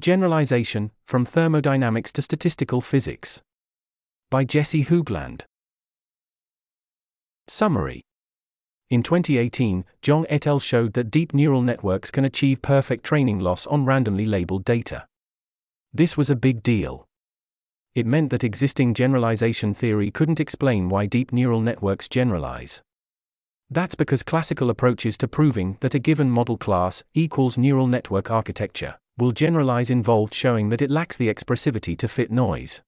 Generalization From Thermodynamics to Statistical Physics. By Jesse Hoogland. Summary In 2018, Zhang et al. showed that deep neural networks can achieve perfect training loss on randomly labeled data. This was a big deal. It meant that existing generalization theory couldn't explain why deep neural networks generalize. That's because classical approaches to proving that a given model class equals neural network architecture will generalize involved showing that it lacks the expressivity to fit noise.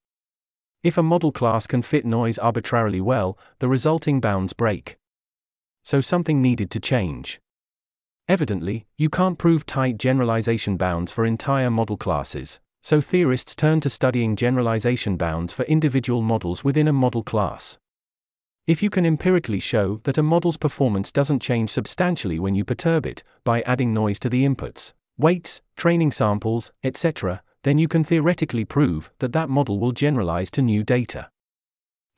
If a model class can fit noise arbitrarily well, the resulting bounds break. So something needed to change. Evidently, you can't prove tight generalization bounds for entire model classes, so theorists turn to studying generalization bounds for individual models within a model class. If you can empirically show that a model's performance doesn't change substantially when you perturb it, by adding noise to the inputs, weights, training samples, etc., then you can theoretically prove that that model will generalize to new data.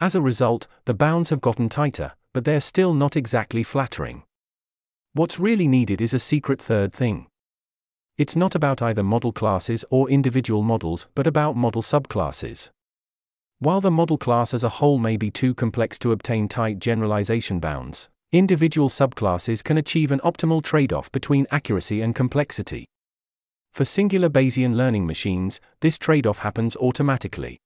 As a result, the bounds have gotten tighter, but they're still not exactly flattering. What's really needed is a secret third thing. It's not about either model classes or individual models, but about model subclasses. While the model class as a whole may be too complex to obtain tight generalization bounds, individual subclasses can achieve an optimal trade off between accuracy and complexity. For singular Bayesian learning machines, this trade off happens automatically.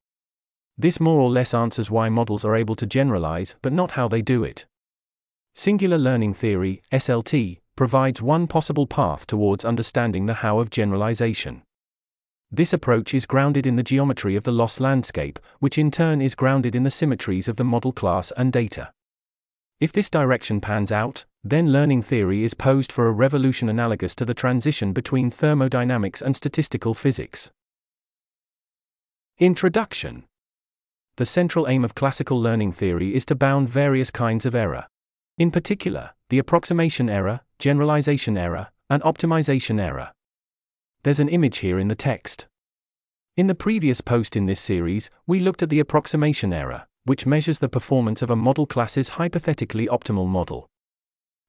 This more or less answers why models are able to generalize, but not how they do it. Singular learning theory, SLT, provides one possible path towards understanding the how of generalization. This approach is grounded in the geometry of the loss landscape, which in turn is grounded in the symmetries of the model class and data. If this direction pans out, then learning theory is posed for a revolution analogous to the transition between thermodynamics and statistical physics. Introduction The central aim of classical learning theory is to bound various kinds of error. In particular, the approximation error, generalization error, and optimization error. There's an image here in the text. In the previous post in this series, we looked at the approximation error, which measures the performance of a model class's hypothetically optimal model.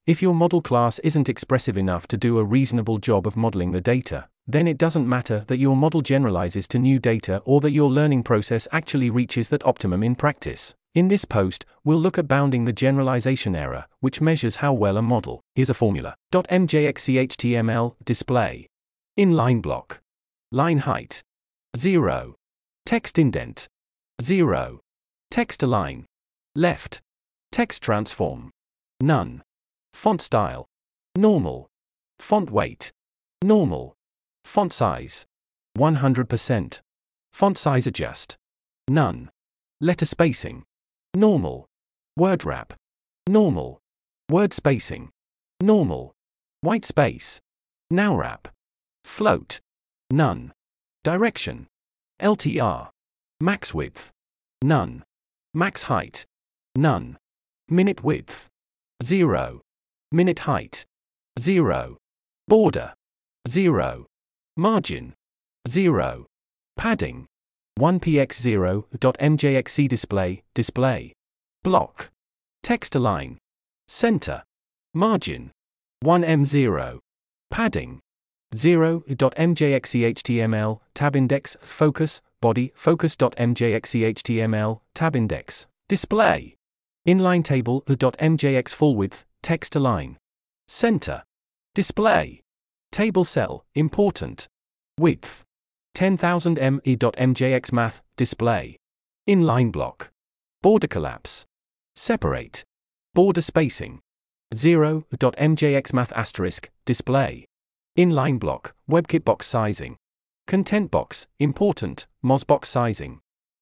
If your model class isn't expressive enough to do a reasonable job of modeling the data, then it doesn't matter that your model generalizes to new data or that your learning process actually reaches that optimum in practice. In this post, we'll look at bounding the generalization error, which measures how well a model. Here's a formula. .mjxchtml display Inline block. Line height. 0. Text indent. 0. Text align. Left. Text transform. None. Font style. Normal. Font weight. Normal. Font size. 100%. Font size adjust. None. Letter spacing. Normal. Word wrap. Normal. Word spacing. Normal. White space. Now wrap. Float. None. Direction. LTR. Max width. None. Max height. None. Minute width. 0. Minute height. 0. Border. 0. Margin. 0. Padding. 1px0.mjxc display, display. Block. Text align. Center. Margin. 1m0. Padding. 0.mjxehtml, tab index, focus, body, focus.mjxehtml, tab index, display. Inline table, .mjx full width, text align. Center. Display. Table cell, important. Width. 10,000 me.mjx math, display. Inline block. Border collapse. Separate. Border spacing. 0.mjx math asterisk, display. Inline block, WebKit box sizing. Content box, important, Mozbox sizing.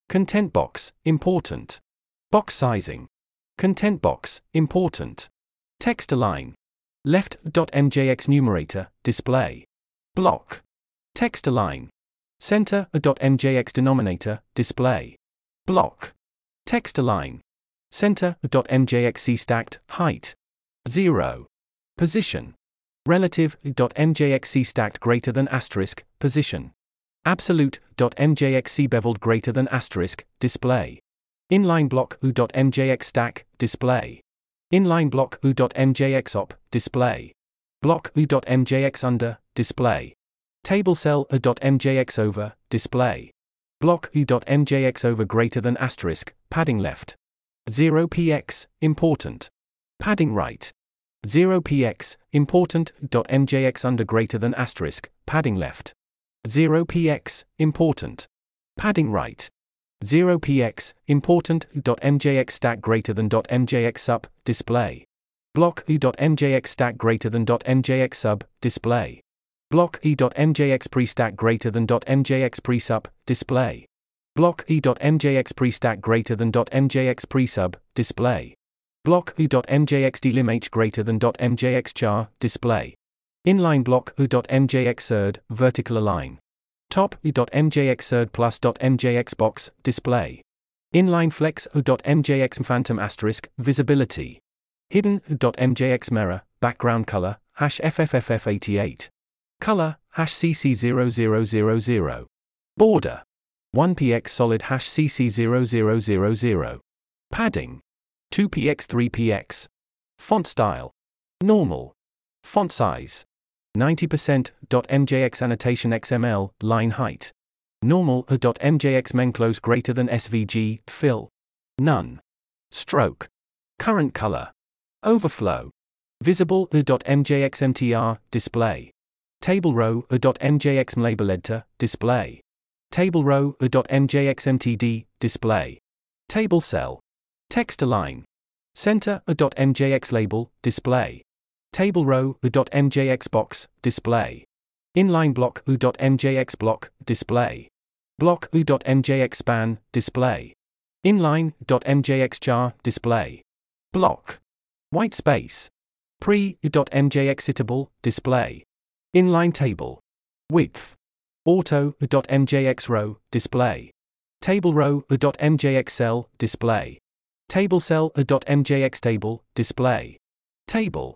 Content box, important. Box sizing. Content box, important. Text align. Left.mjx numerator, display. Block. Text align. Center.mjx denominator, display. Block. Text align. Center.mjx stacked, height. 0. Position. Relative.mjxc stacked greater than asterisk, position. Absolute.mjxc beveled greater than asterisk, display. Inline block u.mjx stack, display. Inline block u.mjx op, display. Block u.mjx under, display. Table cell U.M a.mjx over, display. Block u.mjx over greater than asterisk, padding left. 0px, important. Padding right. 0px, important. .mjx under greater than asterisk, padding left. 0px, important. Padding right. 0px, important. .mjx stack greater than .mjx sub, display. Block u.mjx stack greater than .mjx sub, display. Block e.mjx pre-stack greater than .mjx pre-sub, display. Block e.mjx pre-stack greater than .mjx pre-sub, display. Block u.mjx delimh greater than .mjx char, display. Inline block third, vertical align. Top third plus .mjx box, display. Inline flex u.mjx phantom asterisk, visibility. Hidden u.mjx mirror, background color, hash FFFF88. Color, hash CC0000. Border. 1px solid hash CC0000. Padding. 2px 3px. Font style. Normal. Font size. 90%. .mjx annotation XML, line height. Normal .mjx menclose greater than SVG, fill. None. Stroke. Current color. Overflow. Visible .mjx mtr, display. Table row a.mjx label editor, display. Table row a.mjx mtd, display. Table cell. Text align. Center a.mjx label, display. Table row a.mjx box, display. Inline block u.mjx block, display. Block u.mjx span, display. Inline.mjx char, display. Block. White space. Pre.mjx citable, display. Inline table. Width. Auto.mjx row, display. Table row.mjx cell, display. Table cell.mjx table, display. Table.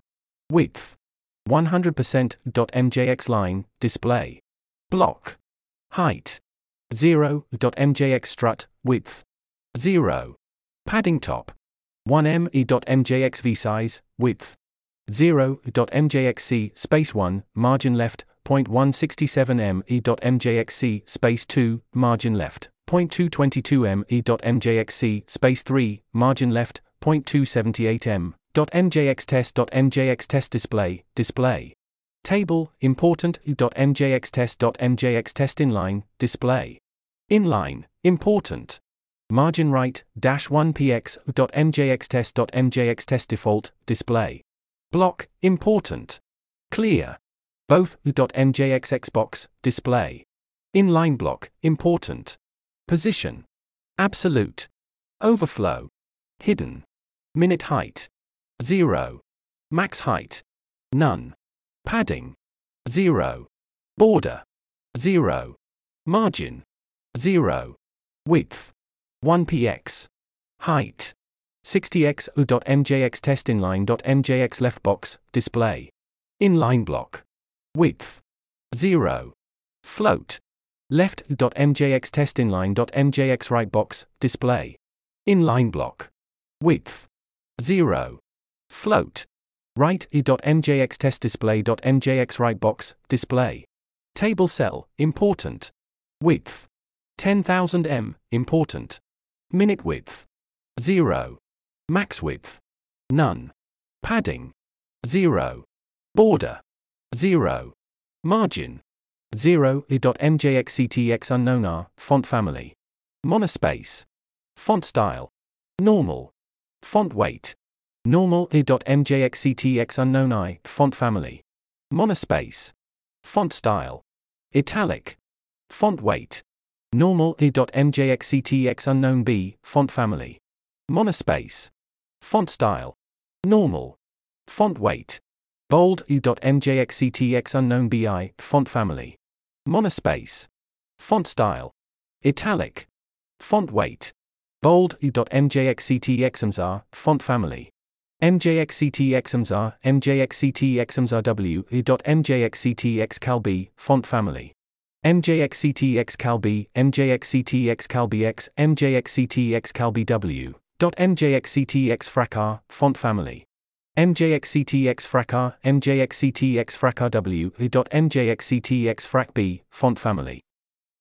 Width. 100%.mjx line, display. Block. Height. 0.mjx strut, width. 0. Padding top. 1m.mjx v size, width. 0.mjxc space 1, margin left, 0.167 m e.mjxc space 2, margin left, 0.222 m e.mjxc space 3, margin left, 0.278 m. .mjx test.mjx test display, display. Table, important, .mjx test.mjx test inline, display. Inline, important. Margin right, dash 1 px, .mjx test.mjx test default, display. Block, important. Clear. Both .mjx xbox, display. Inline block, important. Position. Absolute. Overflow. Hidden. Minute height. 0. Max height. None. Padding. 0. Border. 0. Margin. 0. Width. 1px. Height. 60x u.mjx test inline.mjx left box, display. Inline block. Width. 0. Float. Left.mjx test inline.mjx right box, display. Inline block. Width. 0. Float. Right.mjx test display.mjx right box, display. Table cell, important. Width. 10,000 m, important. Minute width. 0. Max width. None. Padding. 0. Border. 0. Margin. 0. i.mjxctx unknown r, font family. Monospace. Font style. Normal. Font weight. Normal i.mjxctx unknown i, font family. Monospace. Font style. Italic. Font weight. Normal i.mjxctx unknown b, font family. Monospace. Font style. Normal. Font weight. Bold u.mjxctx unknown bi, font family. Monospace. Font style. Italic. Font weight. Bold u.mjxctxmzr, font family. MJXCTXMZR, MJXCTXMZRW, u.mjxctxcalb, font family. MJXCTXCalb, MJXCTXCalbX, MJXCTXCalbW. .mjxctx fracar, font family. MJXCTX frac R, MJXCTX frac RW, MJXCTX frac B, font family.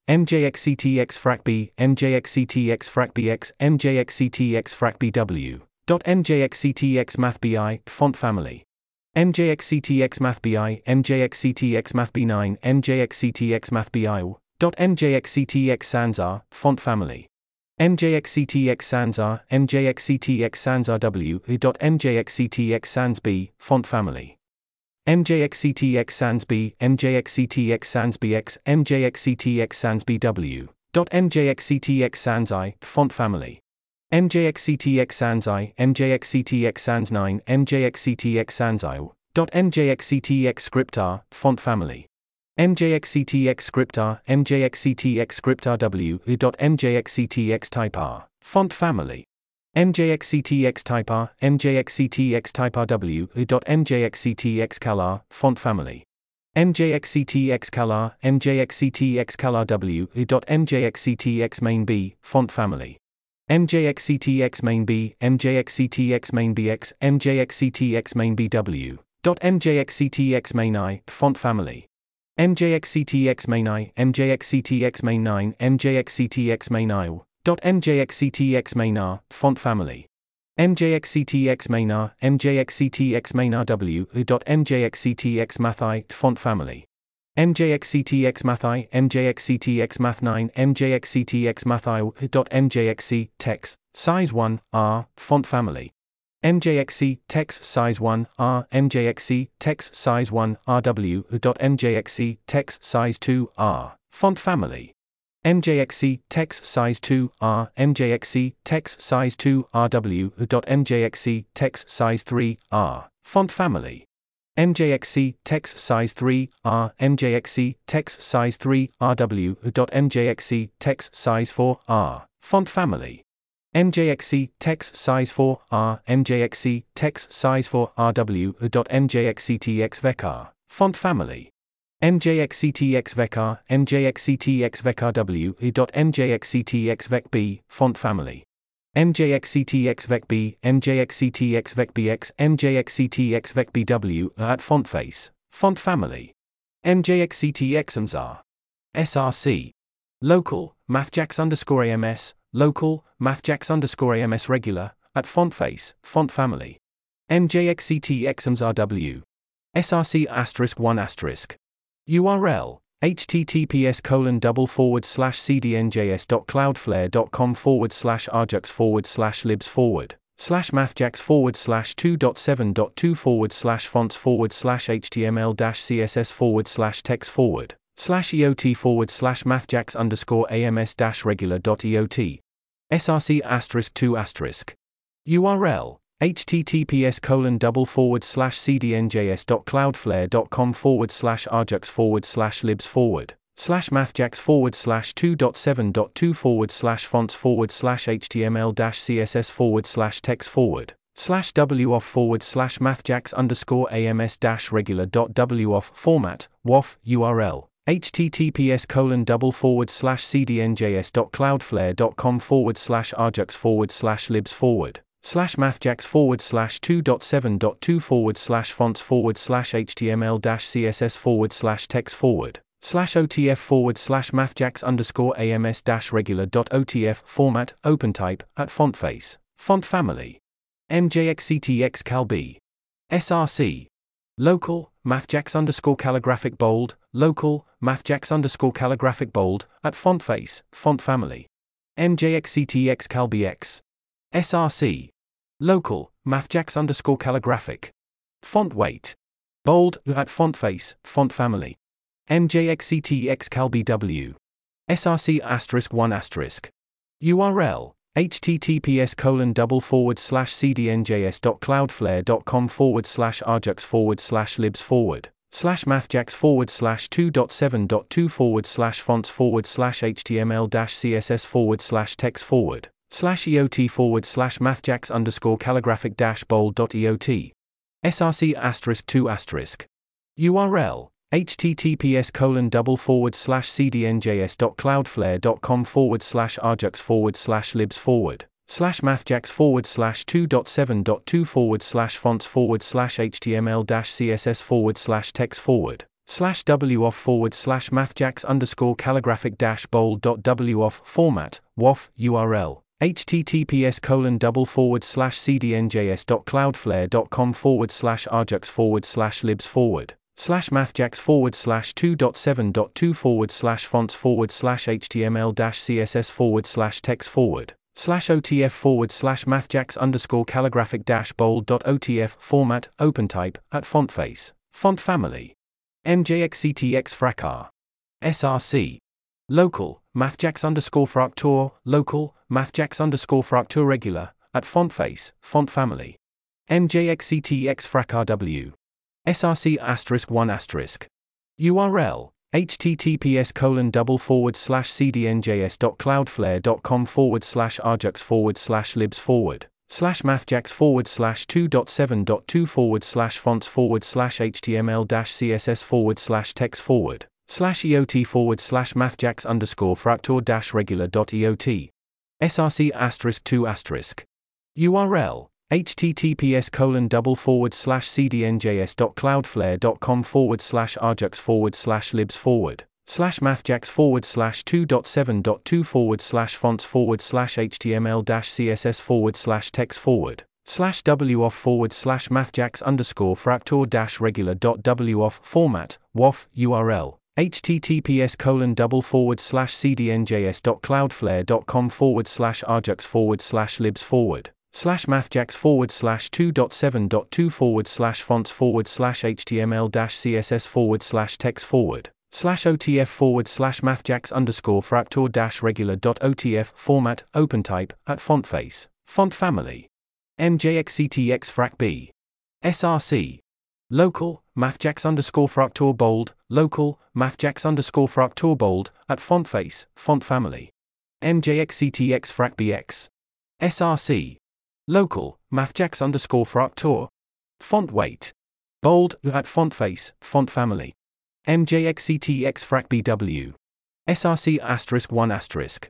MJXCTX frac B, MJXCTX frac BX, MJXCTX frac BW. MJXCTX Math BI, font family. MJXCTX Math BI, MJXCTX Math B9, MJXCTX Math BI. MJXCTX Sans R, font family. MJXCTX Sans R, MJXCTX Sans RW. MJXCTX Sans B, font family. MJXCTX Sans B, MJXCTX Sans BX, MJXCTX Sans BW. MJXCTX Sans I, font family. MJXCTX Sans I, MJXCTX Sans 9, MJXCTX Sans I. MJXCTX Script R, font family. MJXCTX Script R, MJXCTX Script RW. MJXCTX Type R, font family. MJXCTX Type R, MJXCTX Type RW. MJXCTX CalR, font family. MJXCTX CalR, MJXCTX CalRW. MJXCTX Main B, font family. MJXCTX Main B, MJXCTX Main BX, MJXCTX Main BW. MJXCTX Main I, font family. MJXCTX Main I, MJXCTX Main 9, MJXCTX Main I. MJXCTX main R, font family. MJXCTX main R, MJXCTX main RW. MJXCTX math I, font family. MJXCTX math I, MJXCTX math 9, MJXCTX math I. MJXC text size 1 R, font family. MJXC text size 1 R, MJXC text size 1 RW. MJXC text size 2 R, font family. MJXC text size 2 R MJXC text size 2 RW. MJXC text size 3 R font family. MJXC text size 3 R MJXC text size 3 RW. MJXC text size 4 R font family. MJXC text size 4 R MJXC text size 4 RW. MJXCTX vec font family. MJXCTX vec MJXCTX vec W. MJXCTX vec B, font family. MJXCTX vec B, MJXCTX vec BX, MJXCTX vec BW at font face, font family. MJXCTX are SRC. Local, MathJax underscore AMS, local, MathJax underscore AMS regular, at font face, font family. MJXCTX RW. SRC asterisk 1 asterisk. URL https colon double forward slash cdnjs.cloudflare.com forward slash ajax forward slash libs forward slash mathjax forward slash 2.7.2 forward slash fonts forward slash html dash css forward slash text forward slash eot forward slash mathjax underscore ams dash regular dot eot src asterisk 2 asterisk. Url https colon double forward slash cdnjs.cloudflare.com forward slash ajax forward slash libs forward slash mathjax forward slash 2.7.2 forward slash fonts forward slash html dash css forward slash text forward slash woff forward slash mathjax underscore ams dash regular dot woff format woff url https colon double forward slash cdnjs.cloudflare.com forward slash ajax forward slash libs forward slash mathjax forward slash 2.7.2 forward slash fonts forward slash html dash css forward slash text forward slash otf forward slash mathjax underscore ams dash regular dot otf format opentype at font face font family mjxctx calb src local mathjax underscore calligraphic bold local mathjax underscore calligraphic bold at font face font family mjxctx calbx src Local, mathjax underscore calligraphic. Font weight. Bold, at font face, font family. MJXCTX CalBW. SRC asterisk 1 asterisk. URL https colon double forward slash cdnjs.cloudflare.com forward slash ajax forward slash libs forward slash mathjax forward slash 2.7.2 forward slash fonts forward slash html dash css forward slash text forward slash EOT forward slash mathjax underscore calligraphic dash bold dot EOT. SRC asterisk 2 asterisk. URL https colon double forward slash cdnjs dot cloudflare dot com forward slash ajax forward slash libs forward slash mathjax forward slash 2.7.2 forward slash fonts forward slash html dash css forward slash text forward slash woff forward slash mathjax underscore calligraphic dash bold dot woff format woff url https colon double forward slash cdnjs.cloudflare.com forward slash ajax forward slash libs forward slash mathjax forward slash 2.7.2 forward slash fonts forward slash html dash css forward slash text forward slash otf forward slash mathjax underscore calligraphic dash bold dot otf format opentype at font face. Font family. Mjxctx fracas src local. Mathjax underscore fraktur. Local. Mathjax underscore fraktur regular at font face. Font family. Mjxctx fracas w. Src asterisk 1 asterisk. Url https colon double forward slash cdnjs.cloudflare.com forward slash ajax forward slash libs forward slash mathjax forward slash 2.7.2 forward slash fonts forward slash html dash css forward slash text forward slash eot forward slash mathjax underscore fraktur dash regular dot eot src asterisk 2 asterisk url https colon double forward slash cdnjs.cloudflare.com forward slash ajax forward slash libs forward slash mathjax forward slash 2.7.2 forward slash fonts forward slash html dash css forward slash text forward slash woff forward slash mathjax underscore fraktur dash regular dot woff format woff url https colon double forward slash cdnjs.cloudflare.com forward slash ajax forward slash libs forward slash mathjax forward slash 2.7.2 forward slash fonts forward slash html dash css forward slash text forward slash otf forward slash mathjax underscore fraktur dash regular dot otf format opentype at font face. Font family. Mjxctx frac b. Src local mathjax underscore fraktur bold local mathjax underscore fraktur bold at font face font family. Mjxctx frac bx src Local, mathjax underscore fraktur. Font weight. Bold, at font face, font family. MJXCTX frac BW. SRC asterisk 1 asterisk.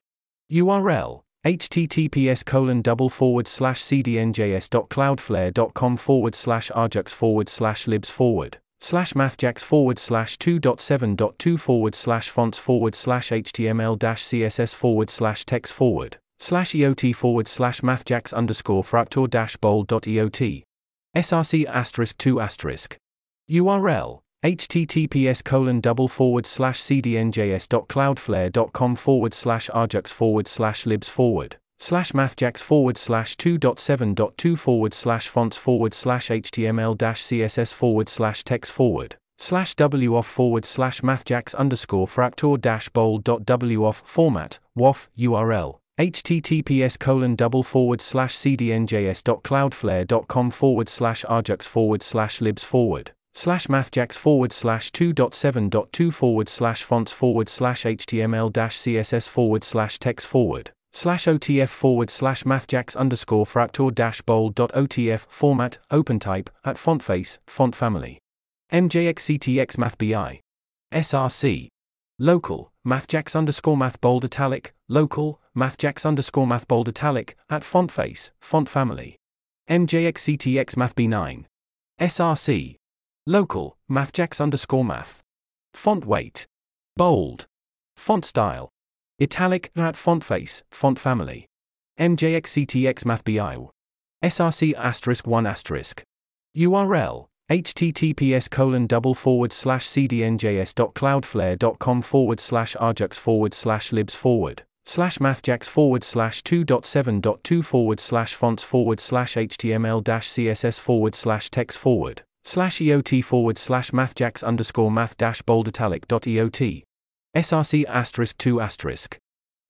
URL https colon double forward slash cdnjs.cloudflare.com forward slash ajax forward slash libs forward slash mathjax forward slash 2.7.2 forward slash fonts forward slash html dash css forward slash text forward slash eot forward slash mathjax underscore fraktur dash bold dot eot. src asterisk 2 asterisk. url https colon double forward slash cdnjs.cloudflare.com forward slash ajax forward slash libs forward slash mathjax forward slash 2.7.2 forward slash fonts forward slash html dash css forward slash text forward slash woff forward slash mathjax underscore fraktur dash bold dot woff format woff url https colon double forward slash cdnjs.cloudflare.com forward slash ajax forward slash libs forward slash mathjax forward slash 2.7.2 forward slash fonts forward slash html dash css forward slash text forward slash otf forward slash mathjax underscore fraktur dash bold dot otf format opentype at font face font family mjxctx mathbi src local mathjax underscore math bold italic local mathjax underscore math bold italic, at font face, font family. MJXCTX math B9. SRC. Local, mathjax underscore math. Font weight. Bold. Font style. Italic, at font face, font family. MJXCTX math BI. SRC asterisk 1 asterisk. URL https colon double forward slash cdnjs.cloudflare.com forward slash ajax forward slash libs forward slash mathjax forward slash 2.7.2 forward slash fonts forward slash html dash css forward slash text forward slash eot forward slash mathjax underscore math dash bold italic dot eot src asterisk 2 asterisk.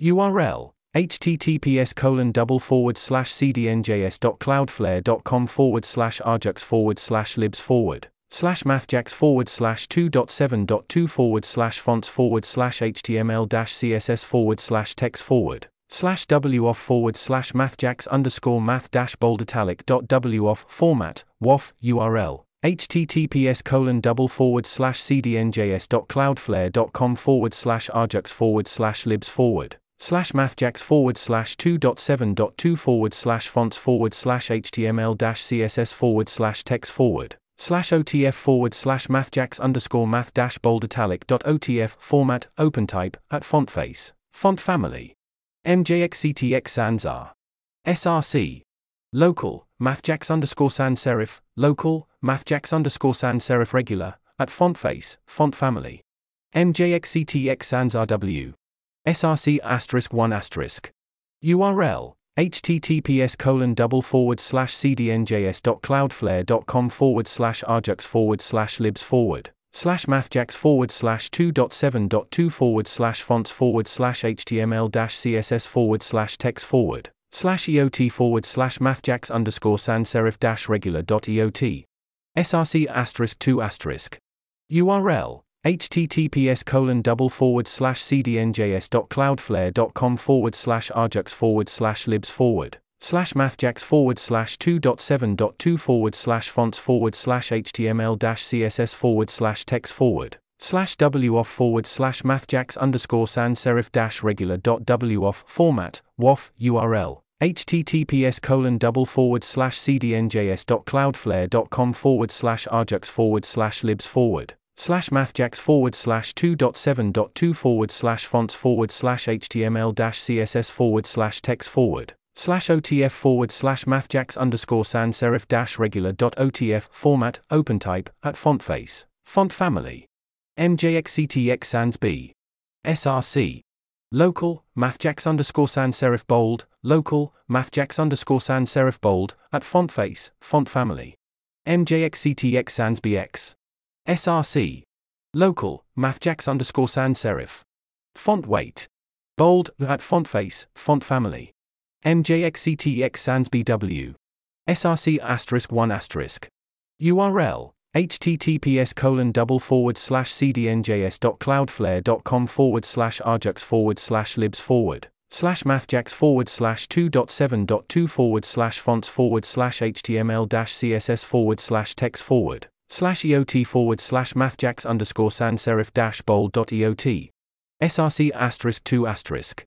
Url https colon double forward slash cdnjs.cloudflare.com forward slash ajax forward slash libs forward slash mathjax forward slash 2.7.2 forward slash fonts forward slash html dash css forward slash text forward slash woff forward slash mathjax underscore math dash bold italic dot woff format woff url https colon double forward slash cdnjs.cloudflare.com forward slash ajax forward slash libs forward slash mathjax forward slash 2.7.2 forward slash fonts forward slash html dash css forward slash text forward slash otf forward slash mathjax underscore math dash bold italic dot otf format open type at font face. Font family. Mjxctx sans r. Src local mathjax underscore sans serif local mathjax underscore sans serif regular at font face font family. Mjxctx sans rw src asterisk 1 asterisk. Url https colon double forward slash cdnjs.cloudflare.com forward slash ajax forward slash libs forward slash mathjax forward slash 2.7.2 forward slash fonts forward slash html dash css forward slash text forward slash eot forward slash mathjax underscore sans serif dash regular dot eot src asterisk 2 asterisk url https colon double forward slash cdnjs.cloudflare.com forward slash ajax forward slash libs forward slash mathjax forward slash 2.7.2 forward slash fonts forward slash html dash css forward slash text forward slash woff forward slash mathjax underscore sans serif dash regular dot woff format woff url https colon double forward slash cdnjs.cloudflare.com forward slash ajax forward slash libs forward slash mathjax forward slash 2.7.2 forward slash fonts forward slash html dash css forward slash text forward slash otf forward slash mathjax underscore sans serif dash regular dot otf format open type at font face font family. mjxctx sans b. src. Local mathjax underscore sans serif bold local mathjax underscore sans serif bold at font face font family. mjxctx sans bx src local mathjax underscore sans serif. Font weight. Bold at font face font family. Mjxctx sans bw src asterisk 1 asterisk. Url https colon double forward slash cdnjs.cloudflare.com forward slash ajax forward slash libs forward slash mathjax forward slash 2.7.2 forward slash fonts forward slash html dash css forward slash text forward slash eot forward slash mathjax underscore sans serif dash bold dot eot src asterisk 2 asterisk.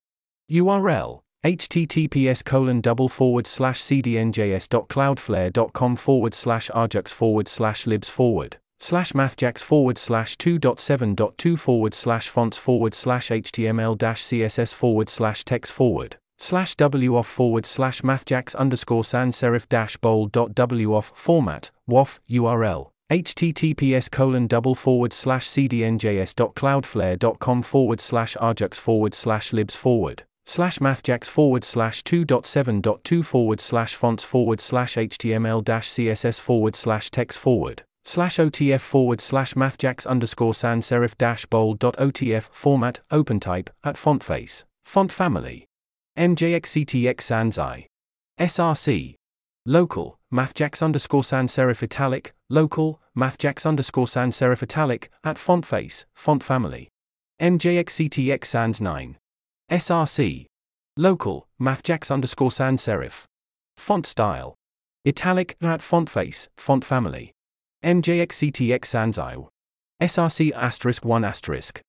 Url https colon double forward slash cdnjs.cloudflare.com forward slash ajax forward slash libs forward slash mathjax forward slash 2.7.2 forward slash fonts forward slash html dash css forward slash text forward slash woff forward slash mathjax underscore sans serif dash bold dot woff format woff url https colon double forward slash cdnjs.cloudflare.com forward slash ajax forward slash libs forward slash mathjax forward slash 2.7.2 forward slash fonts forward slash html dash css forward slash text forward slash otf forward slash mathjax underscore sans serif dash bold dot otf format open type at font face font family mjxctx sans i src local mathjax underscore sans serif italic local mathjax underscore sans serif italic at font face font family mjxctx sans 9 src local mathjax underscore sans serif. Font style. Italic at font face font family mjxctx sans i src asterisk 1 asterisk.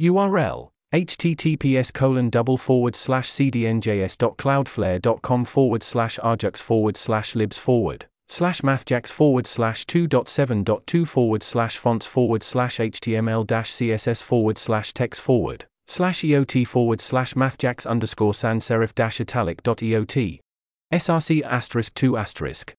Url https colon double forward slash cdnjs.cloudflare.com forward slash ajax forward slash libs forward slash mathjax forward slash 2.7.2 forward slash fonts forward slash html dash css forward slash text forward slash eot forward slash mathjax underscore sans serif dash italic dot eot src asterisk 2 asterisk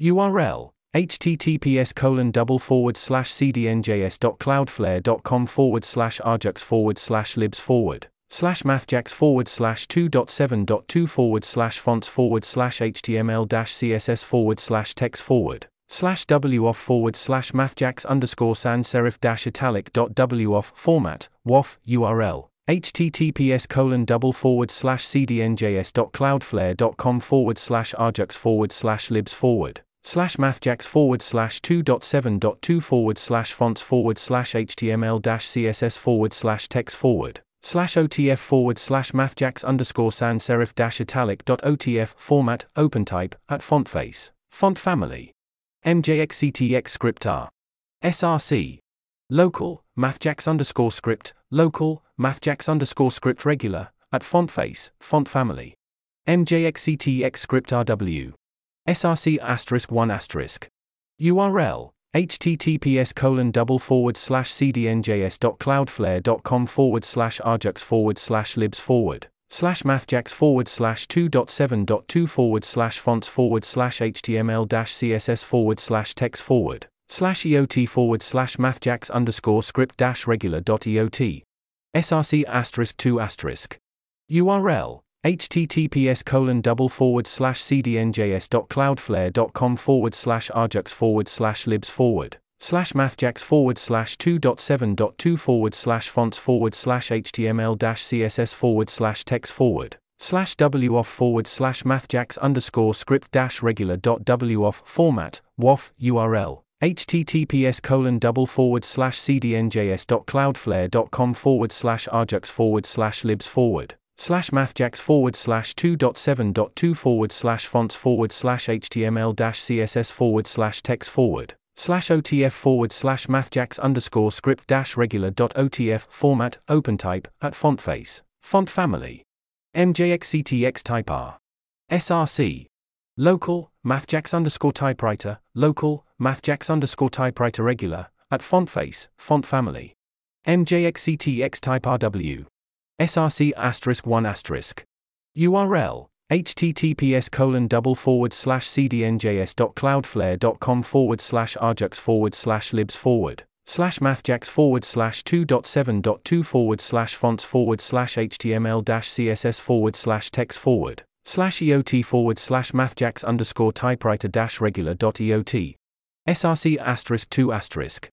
url https colon double forward slash cdnjs.cloudflare.com forward slash ajax forward slash libs forward slash mathjax forward slash 2.7.2 forward slash fonts forward slash html dash css forward slash text forward slash woff forward slash mathjax underscore sans serif dash italic dot woff format woff url https colon double forward slash cdnjs.cloudflare.com forward slash arjux forward slash libs forward slash mathjax forward slash 2.7.2 forward slash fonts forward slash html dash css forward slash text forward slash otf forward slash mathjax underscore sans serif dash italic dot otf format open type at font face. Font family. Mjxctx script r. Src local mathjax underscore script. Local mathjax underscore script regular at font face, font family. MJXCTX script RW. SRC asterisk 1 asterisk. URL https colon double forward slash cdnjs.cloudflare.com forward slash ajax forward slash libs forward slash mathjax forward slash 2.7.2 forward slash fonts forward slash html dash css forward slash text forward slash eot forward slash mathjax underscore script dash regular dot eot src asterisk 2 asterisk url https colon double forward slash cdnjs.cloudflare.com forward slash ajax forward slash libs forward slash mathjax forward slash 2.7.2 forward slash fonts forward slash html dash css forward slash text forward slash woff forward slash mathjax underscore script dash regular dot woff format woff url https colon double forward slash cdnjs.cloudflare.com forward slash ajax forward slash libs forward slash mathjax forward slash 2.7.2 forward slash fonts forward slash html dash css forward slash text forward slash otf forward slash mathjax underscore script dash regular dot otf format opentype at font face. Font family. Mjxctx type r. Src local mathjax underscore typewriter. Local mathjax underscore typewriter regular at font face. Font family. Mjxctx type rw src asterisk 1 asterisk url https colon double forward slash cdnjs.cloudflare.com forward slash ajax forward slash libs forward slash mathjax forward slash 2.7.2 forward slash fonts forward slash html dash css forward slash text forward slash eot forward slash mathjax underscore typewriter dash regular dot eot src asterisk 2 asterisk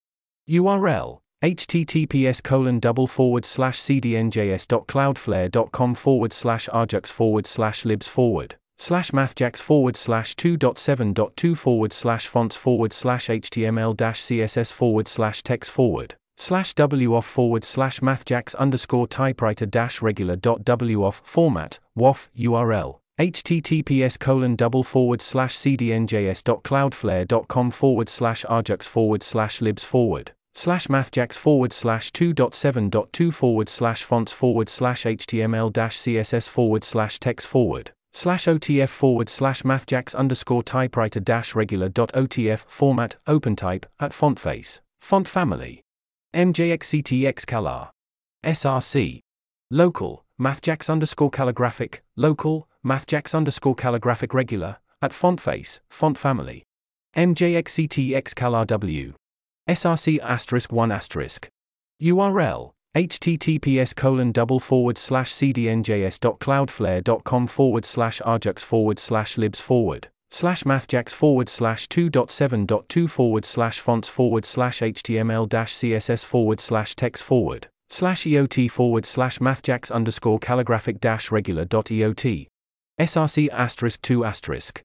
url https colon double forward slash cdnjs.cloudflare.com forward slash ajax forward slash libs forward slash mathjax forward slash 2.7.2 forward slash fonts forward slash html dash css forward slash text forward slash woff forward slash mathjax underscore typewriter dash regular dot woff format woff url https colon double forward slash cdnjs.cloudflare.com forward slash ajax forward slash libs forward slash mathjax forward slash 2.7.2 forward slash fonts forward slash html dash css forward slash text forward slash otf forward slash mathjax underscore typewriter dash regular dot otf format opentype at font face. Font family. Mjxctx calar src local. Mathjax underscore calligraphic. Local. Mathjax underscore calligraphic regular at font face. Font family. Mjxctx calar w src asterisk 1 asterisk url https colon double forward slash cdnjs.cloudflare.com forward slash ajax forward slash libs forward slash mathjax forward slash 2.7.2 forward slash fonts forward slash html dash css forward slash text forward slash eot forward slash mathjax underscore calligraphic dash regular dot eot src asterisk 2 asterisk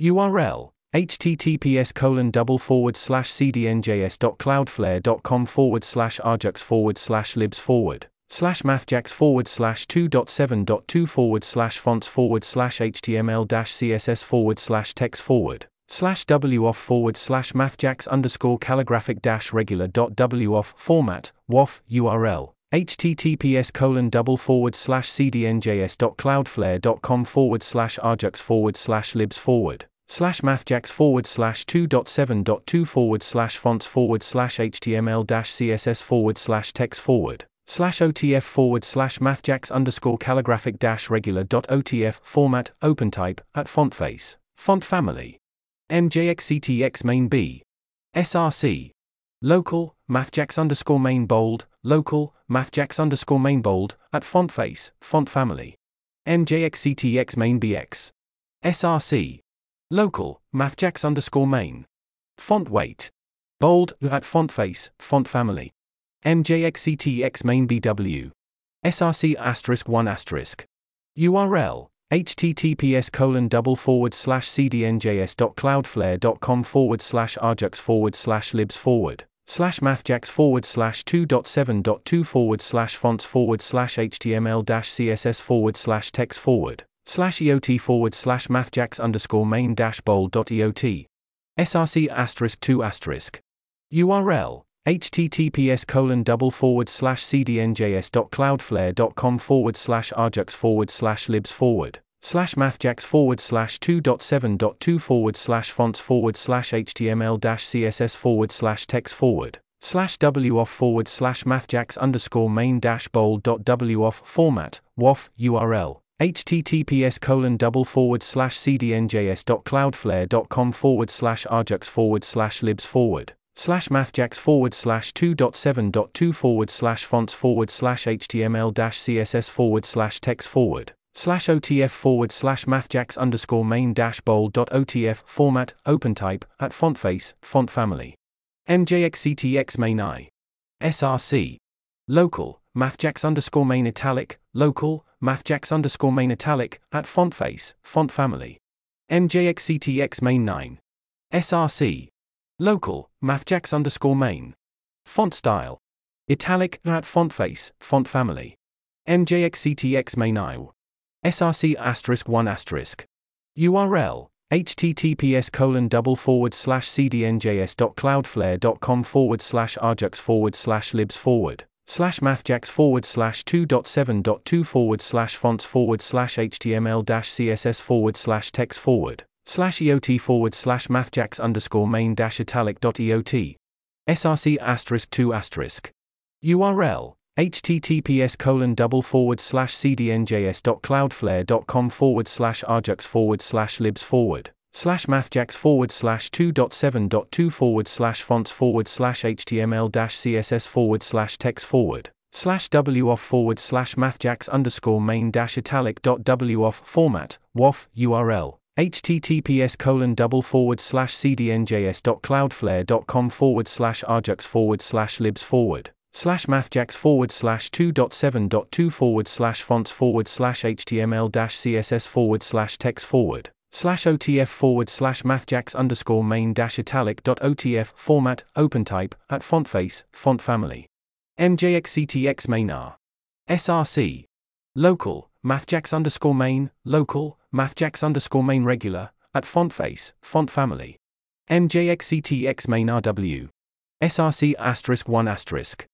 url https colon double forward slash cdnjs.cloudflare.com forward slash ajax forward slash libs forward slash mathjax forward slash 2.7.2 forward slash fonts forward slash html dash css forward slash text forward slash woff forward slash mathjax underscore calligraphic dash regular dot woff format woff url https colon double forward slash cdnjs.cloudflare.com forward slash ajax forward slash libs forward slash mathjax forward slash 2.7.2 forward slash fonts forward slash html dash css forward slash text forward slash otf forward slash mathjax underscore calligraphic dash regular dot otf format opentype at font face. Font family. Mjxctx main b. Src local mathjax underscore main bold local mathjax underscore main bold at font face font family. Mjxctx main bx src Local, mathjax underscore main. Font weight. Bold, at font face, font family. MJXCTX main BW. SRC asterisk 1 asterisk. URL https colon double forward slash cdnjs.cloudflare.com forward slash ajax forward slash libs forward slash mathjax forward slash 2.7.2 forward slash fonts forward slash html dash css forward slash text forward slash eot forward slash mathjax underscore main dash bold dot eot src asterisk 2 asterisk url https colon double forward slash cdnjs.cloudflare.com forward slash ajax forward slash libs forward slash mathjax forward slash 2.7.2 forward slash fonts forward slash html dash css forward slash text forward slash woff forward slash mathjax underscore main dash bold dot woff format woff url https colon double forward slash cdnjs.cloudflare.com forward slash ajax forward slash libs forward slash mathjax forward slash 2.7.2 forward slash fonts forward slash html dash css forward slash text forward slash otf forward slash mathjax underscore main dash bold dot otf format opentype at font face font family mjxctx main i src local mathjax underscore main italic local mathjax underscore main italic at font face font family mjxctx main 9 src Local, mathjax underscore main. Font style. Italic, at font face, font family. MJXCTX main IL. SRC asterisk 1 asterisk. URL https colon double forward slash cdnjs.cloudflare.com forward slash ajax forward slash libs forward slash mathjax forward slash 2.7.2 forward slash fonts forward slash html dash css forward slash text forward slash EOT forward slash mathjax underscore main dash italic dot EOT. SRC asterisk 2 asterisk. URL https colon double forward slash cdnjs.cloudflare.com forward slash ajax forward slash libs forward slash mathjax forward slash 2.7.2 forward slash fonts forward slash html dash css forward slash text forward slash woff forward slash mathjax underscore main dash italic dot woff format woff url https colon double forward slash cdnjs.cloudflare.com forward slash ajax forward slash libs forward slash mathjax forward slash 2.7.2 forward slash fonts forward slash html dash css forward slash text forward slash otf forward slash mathjax underscore main dash italic dot otf format opentype at font face font family mjxctx main r src local mathjax underscore main local mathjax underscore main regular, at font face, font family. MJXCTX main RW. SRC asterisk 1 asterisk.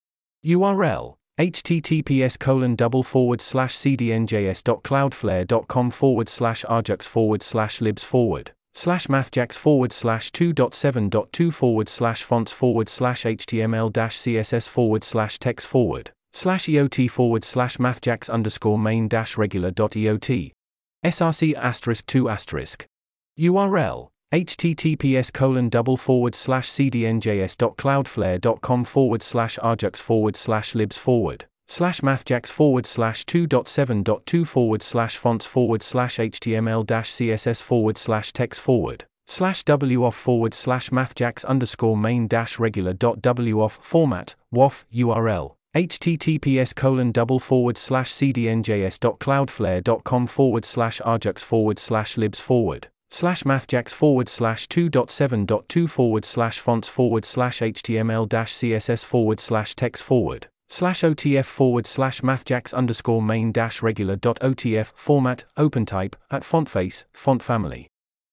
URL https colon double forward slash cdnjs.cloudflare.com forward slash ajax forward slash libs forward slash mathjax forward slash 2.7.2 forward slash fonts forward slash html dash css forward slash text forward slash eot forward slash mathjax underscore main dash regular dot eot src asterisk 2 asterisk. URL https colon double forward slash cdnjs.cloudflare.com forward slash ajax forward slash libs forward slash mathjax forward slash 2.7.2 forward slash fonts forward slash html dash css forward slash text forward slash woff forward slash mathjax underscore main dash regular dot woff format woff url https colon double forward slash cdnjs.cloudflare.com forward slash ajax forward slash libs forward slash mathjax forward slash 2.7.2 forward slash fonts forward slash html dash css forward slash text forward slash otf forward slash mathjax underscore main dash regular dot otf format opentype at font face font family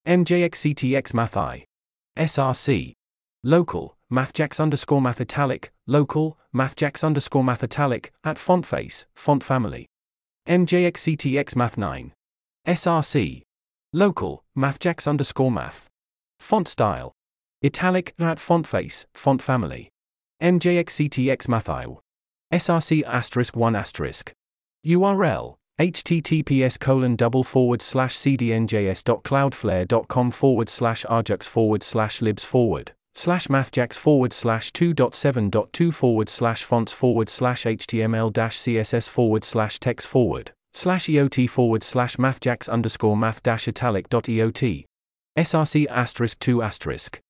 mjxctx math i src local mathjax underscore math italic, local, mathjax underscore math italic, at font face, font family. MJXCTX math 9. SRC. Local, mathjax underscore math. Font style. Italic, at font face, font family. MJXCTX math IL. SRC asterisk 1 asterisk. URL https colon double forward slash cdnjs.cloudflare.com forward slash ajax forward slash libs forward slash mathjax forward slash 2.7.2 forward slash fonts forward slash html dash css forward slash text forward slash eot forward slash mathjax underscore math dash italic dot eot src asterisk 2 asterisk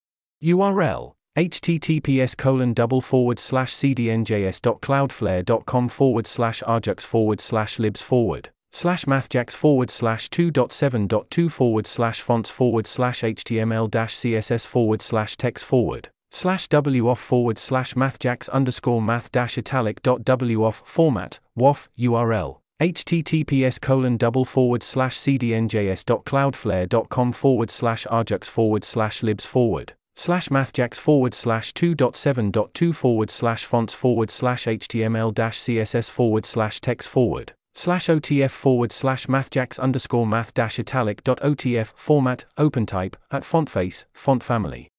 url https colon double forward slash cdnjs.cloudflare.com forward slash ajax forward slash libs forward slash mathjax forward slash 2.7.2 forward slash fonts forward slash html dash css forward slash text forward slash woff forward slash mathjax underscore math dash italic dot woff format woff url https colon double forward slash cdnjs.cloudflare.com forward slash ajax forward slash libs forward slash mathjax forward slash 2.7.2 forward slash fonts forward slash html dash css forward slash text forward slash otf forward slash mathjax underscore math dash italic dot otf format open type at font face font family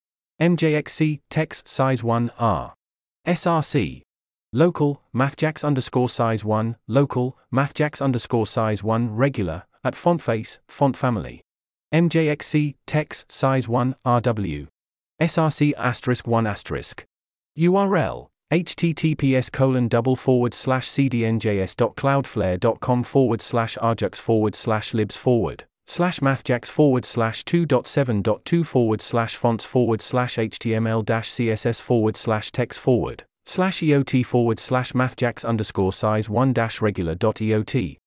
mjxc text size 1 r src local mathjax underscore size 1 local mathjax underscore size 1 regular at font face font family mjxc text size 1 rw src asterisk 1 asterisk. Url https colon double forward slash cdnjs.cloudflare.com forward slash ajax forward slash libs forward slash mathjax forward slash 2.7.2 forward slash fonts forward slash html dash css forward slash text forward slash eot forward slash mathjax underscore size 1 dash regular dot eot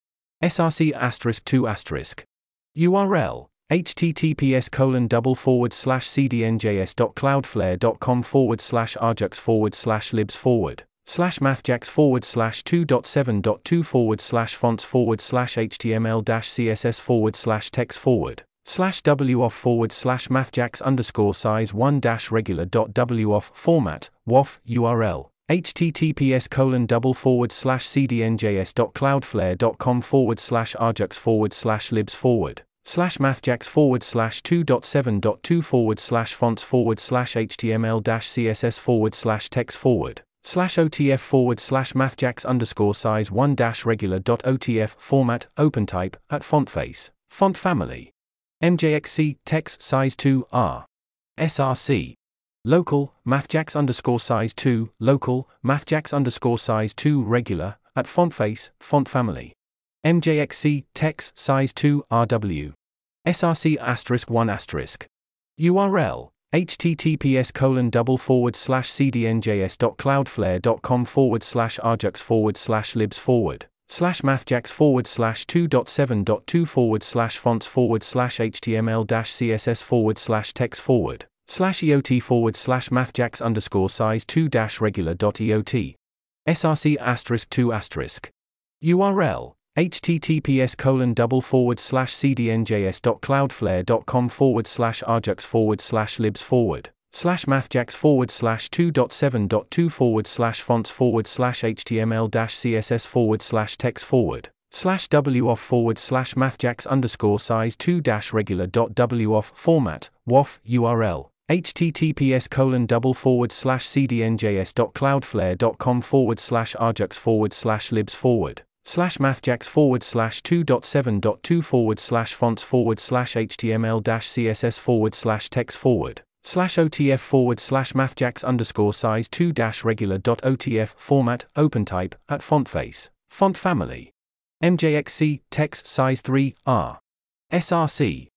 src asterisk 2 asterisk. Url https colon double forward slash cdnjs.cloudflare.com forward slash ajax forward slash libs forward slash mathjax forward slash 2.7.2 forward slash fonts forward slash html dash css forward slash text forward slash woff forward slash mathjax underscore size 1 dash regular dot woff format woff url https colon double forward slash cdnjs.cloudflare.com forward slash ajax forward slash libs forward slash mathjax forward slash 2.7.2 forward slash fonts forward slash html dash css forward slash text forward slash otf forward slash mathjax underscore size 1 dash regular dot otf format open type at font face font family mjxc text size 2 r src local mathjax underscore size 2 local mathjax underscore size 2 regular at font face font family MJXC, text, size 2, RW. SRC asterisk 1 asterisk. URL https colon double forward slash cdnjs.cloudflare.com forward slash ajax forward slash libs forward slash mathjax forward slash 2.7.2 forward slash fonts forward slash html dash css forward slash text forward slash eot forward slash mathjax underscore size 2 dash regular dot eot. src asterisk 2 asterisk. Url https colon double forward slash cdnjs dot cloudflare dot com forward slash ajax forward slash libs forward slash mathjax forward slash 2.7.2 forward slash fonts forward slash html dash css forward slash text forward slash woff forward slash mathjax underscore size 2 dash regular dot woff format woff url https colon double forward slash cdnjs.cloudflare.com forward slash ajax forward slash libs forward slash mathjax forward slash 2.7.2 forward slash fonts forward slash html dash css forward slash text forward slash otf forward slash mathjax underscore size 2 dash regular dot otf format open type at font face font family. Mjxc text size 3 r. Src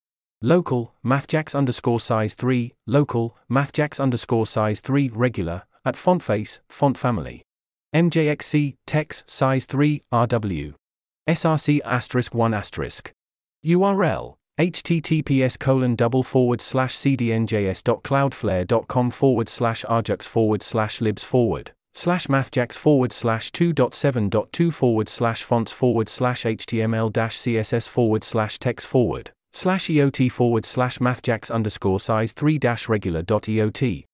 local mathjax underscore size 3 local mathjax underscore size 3 regular at font face font family. MJXC, text, size 3, RW. SRC asterisk 1 asterisk. URL https colon double forward slash cdnjs.cloudflare.com forward slash ajax forward slash libs forward slash mathjax forward slash 2.7.2 forward slash fonts forward slash html dash css forward slash text forward slash eot forward slash mathjax underscore size 3 dash regular dot eot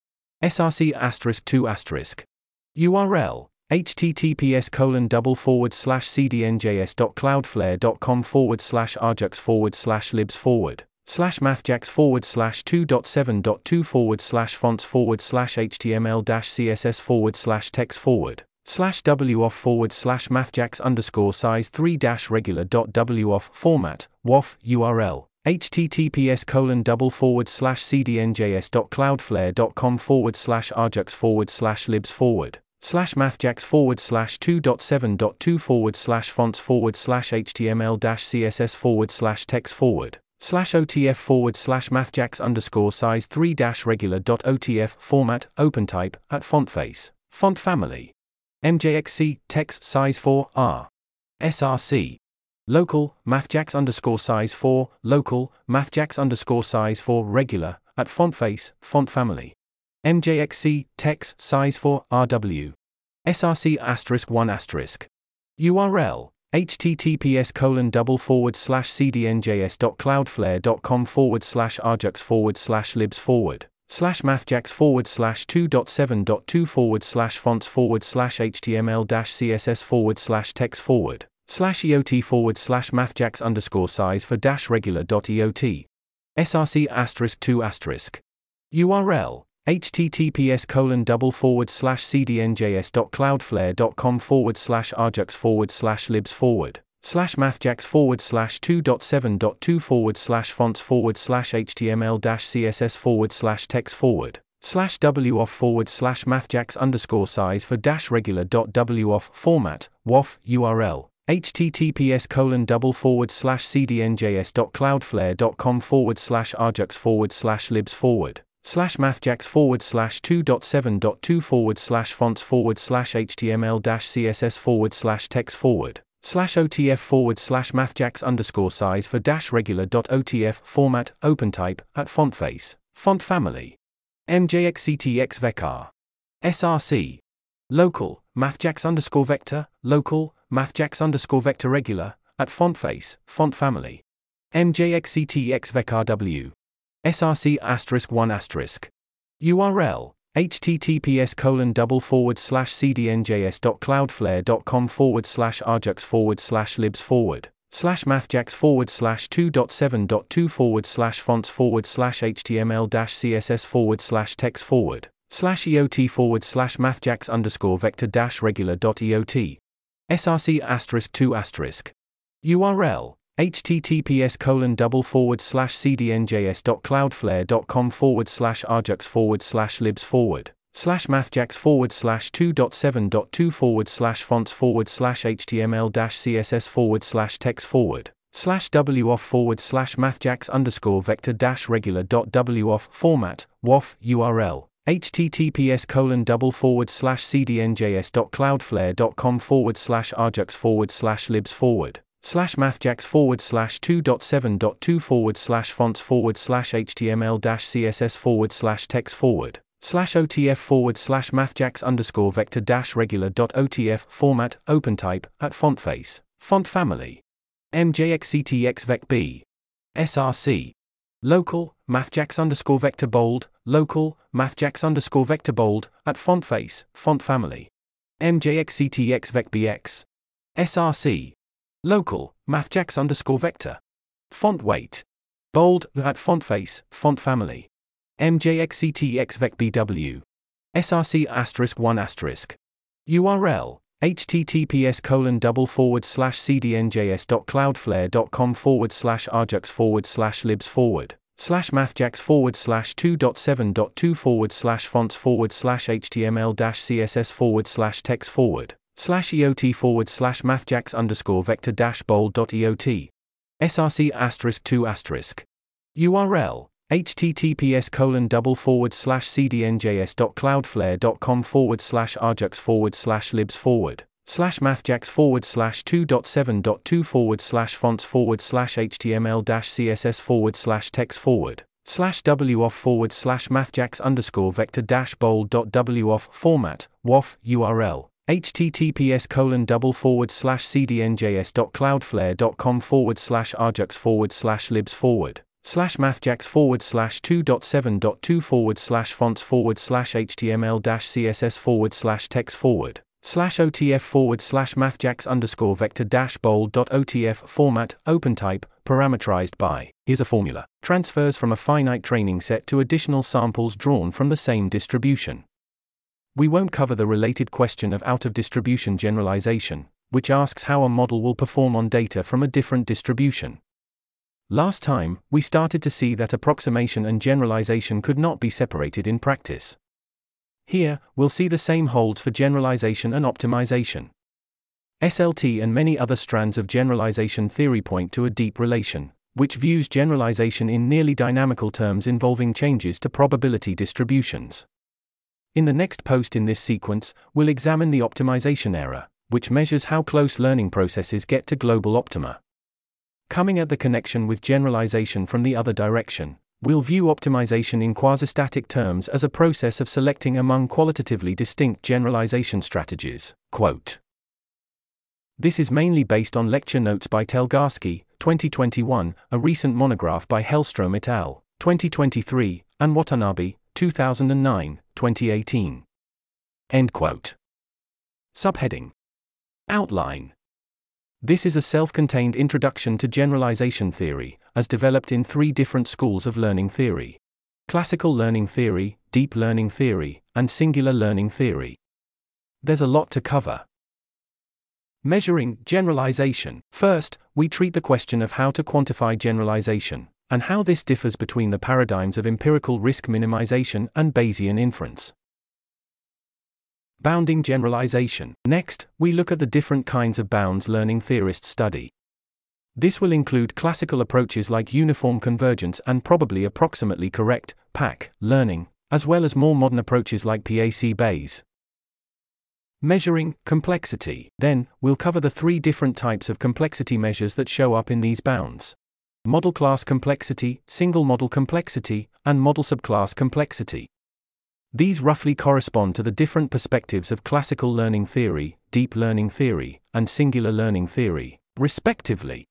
src asterisk 2 asterisk url https colon double forward slash cdnjs.cloudflare.com forward slash ajax forward slash libs forward slash mathjax forward slash 2.7.2 forward slash fonts forward slash html dash css forward slash text forward slash woff forward slash mathjax underscore size 3 dash regular dot woff format woff url https colon double forward slash cdnjs.cloudflare.com forward slash ajax forward slash libs forward slash mathjax forward slash 2.7.2 forward slash fonts forward slash html dash css forward slash text forward slash otf forward slash mathjax underscore size 3 dash regular dot otf format open type at font face font family. Mjxc text size 4 r. Src local mathjax underscore size 4 local mathjax underscore size 4 regular at font face font family MJXC, text, size 4, RW. SRC asterisk 1 asterisk. URL https colon double forward slash cdnjs.cloudflare.com forward slash ajax forward slash libs forward slash mathjax forward slash 2.7.2 forward slash fonts forward slash html dash css forward slash text forward slash eot forward slash mathjax underscore size for dash regular dot eot src asterisk 2 asterisk url https colon double forward slash cdnjs.cloudflare.com forward slash ajax forward slash libs forward slash mathjax forward slash 2.7.2 forward slash fonts forward slash html dash css forward slash text forward slash woff forward slash mathjax underscore size for dash regular dot woff format woff url https colon double forward slash cdnjs.cloudflare.com forward slash ajax forward slash libs forward slash mathjax forward slash 2.7.2 forward slash fonts forward slash html dash css forward slash text forward slash OTF forward slash mathjax underscore size for dash regular dot OTF format OpenType at font face, font family. MJXCTX vector. SRC. Local, mathjax underscore vector, local, mathjax underscore vector regular, at font face, font family. MJXCTX vector W. SRC asterisk 1 asterisk. URL https colon double forward slash cdnjs.cloudflare.com forward slash ajax forward slash libs forward slash mathjax forward slash 2.7.2 forward slash fonts forward slash html dash css forward slash text forward slash eot forward slash mathjax underscore vector dash regular dot eot src asterisk 2 asterisk url https colon double forward slash cdnjs.cloudflare.com forward slash ajax forward slash libs forward slash mathjax forward slash 2.7.2 forward slash fonts forward slash html dash css forward slash text forward slash woff forward slash mathjax underscore vector dash regular dot woff format woff url https colon double forward slash cdnjs.cloudflare.com forward slash ajax forward slash libs forward slash mathjax forward slash 2.7.2 forward slash fonts forward slash html dash css forward slash text forward slash otf forward slash mathjax underscore vector dash regular dot otf format opentype at font face. Font family. Mjxctx vec b. Src local mathjax underscore vector bold. Local mathjax underscore vector bold at font face. Font family. Mjxctx vec bx src Local, mathjax underscore vector. Font weight. Bold, at font face, font family. MJXCTXVecBW. SRC asterisk 1 asterisk. URL https colon double forward slash cdnjs.cloudflare.com forward slash ajax forward slash libs forward slash mathjax forward slash 2.7.2 forward slash fonts forward slash html dash css forward slash text forward slash EOT forward slash mathjax underscore vector dash bold dot EOT. SRC asterisk 2 asterisk. URL https colon double forward slash cdnjs.cloudflare.com forward slash ajax forward slash libs forward slash mathjax forward slash 2.7.2 forward slash fonts forward slash html dash css forward slash text forward slash woff forward slash mathjax underscore vector dash bold dot woff format woff url https colon double forward slash cdnjs.cloudflare.com forward slash ajax forward slash libs forward slash mathjax forward slash 2.7.2 forward slash fonts forward slash html dash css forward slash text forward slash otf forward slash mathjax underscore vector dash bold dot otf format opentype parameterized by here's a formula transfers from a finite training set to additional samples drawn from the same distribution we won't cover the related question of out of distribution generalization, which asks how a model will perform on data from a different distribution. Last time, we started to see that approximation and generalization could not be separated in practice. Here, we'll see the same holds for generalization and optimization. SLT and many other strands of generalization theory point to a deep relation, which views generalization in nearly dynamical terms involving changes to probability distributions. In the next post in this sequence, we'll examine the optimization error, which measures how close learning processes get to global optima. Coming at the connection with generalization from the other direction, we'll view optimization in quasi-static terms as a process of selecting among qualitatively distinct generalization strategies. Quote. This is mainly based on lecture notes by Telgarsky, 2021, a recent monograph by Hellstrom et al., 2023, and Watanabe, 2009, 2018. End quote. Subheading Outline This is a self contained introduction to generalization theory, as developed in three different schools of learning theory classical learning theory, deep learning theory, and singular learning theory. There's a lot to cover. Measuring generalization. First, we treat the question of how to quantify generalization, and how this differs between the paradigms of empirical risk minimization and Bayesian inference. Bounding generalization. Next, we look at the different kinds of bounds learning theorists study. This will include classical approaches like uniform convergence and probably approximately correct, PAC, learning, as well as more modern approaches like PAC Bayes. Measuring complexity. Then, we'll cover the three different types of complexity measures that show up in these bounds model class complexity, single model complexity, and model subclass complexity. These roughly correspond to the different perspectives of classical learning theory, deep learning theory, and singular learning theory, respectively.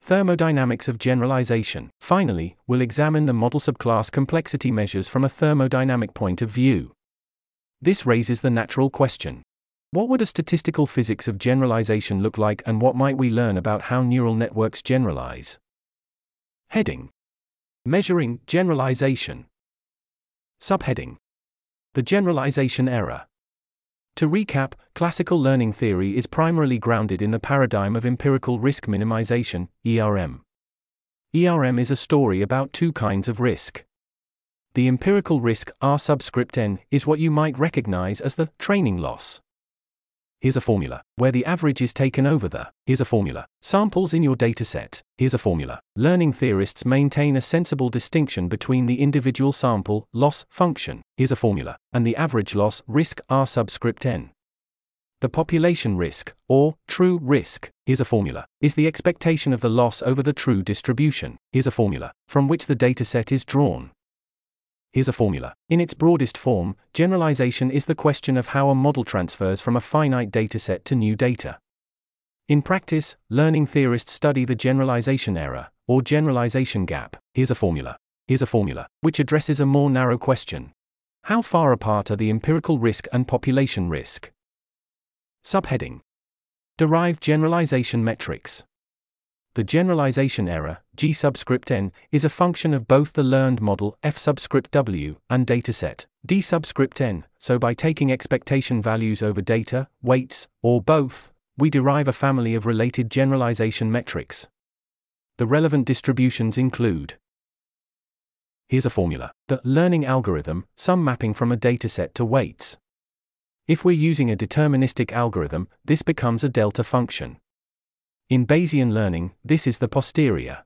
Thermodynamics of generalization. Finally, we'll examine the model subclass complexity measures from a thermodynamic point of view. This raises the natural question What would a statistical physics of generalization look like, and what might we learn about how neural networks generalize? Heading Measuring generalization. Subheading The generalization error. To recap, classical learning theory is primarily grounded in the paradigm of empirical risk minimization, ERM. ERM is a story about two kinds of risk. The empirical risk, R subscript n, is what you might recognize as the training loss. Here's a formula. Where the average is taken over the, here's a formula. Samples in your dataset. Here's a formula. Learning theorists maintain a sensible distinction between the individual sample, loss, function. Here's a formula. And the average loss, risk, R subscript n. The population risk, or true risk, here's a formula, is the expectation of the loss over the true distribution. Here's a formula, from which the dataset is drawn. Here's a formula. In its broadest form, generalization is the question of how a model transfers from a finite dataset to new data. In practice, learning theorists study the generalization error, or generalization gap. Here's a formula. Here's a formula, which addresses a more narrow question. How far apart are the empirical risk and population risk? Subheading Derived generalization metrics. The generalization error, G subscript n, is a function of both the learned model, F subscript w, and dataset, D subscript n, so by taking expectation values over data, weights, or both, we derive a family of related generalization metrics. The relevant distributions include Here's a formula. The learning algorithm, sum mapping from a dataset to weights. If we're using a deterministic algorithm, this becomes a delta function. In Bayesian learning, this is the posterior.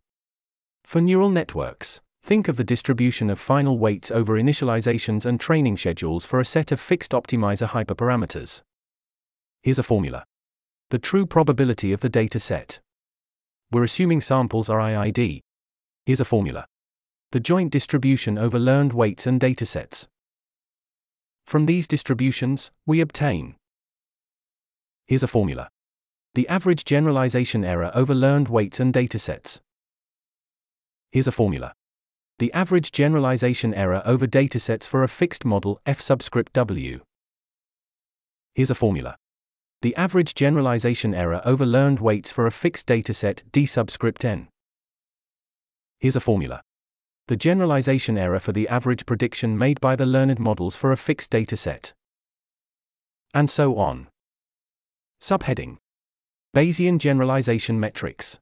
For neural networks, think of the distribution of final weights over initializations and training schedules for a set of fixed optimizer hyperparameters. Here's a formula. The true probability of the data set. We're assuming samples are IID. Here's a formula. The joint distribution over learned weights and datasets. From these distributions, we obtain. Here's a formula the average generalization error over learned weights and datasets. Here's a formula. The average generalization error over datasets for a fixed model F subscript W. Here's a formula. The average generalization error over learned weights for a fixed dataset D subscript N. Here's a formula. The generalization error for the average prediction made by the learned models for a fixed dataset. And so on. Subheading Bayesian generalization metrics.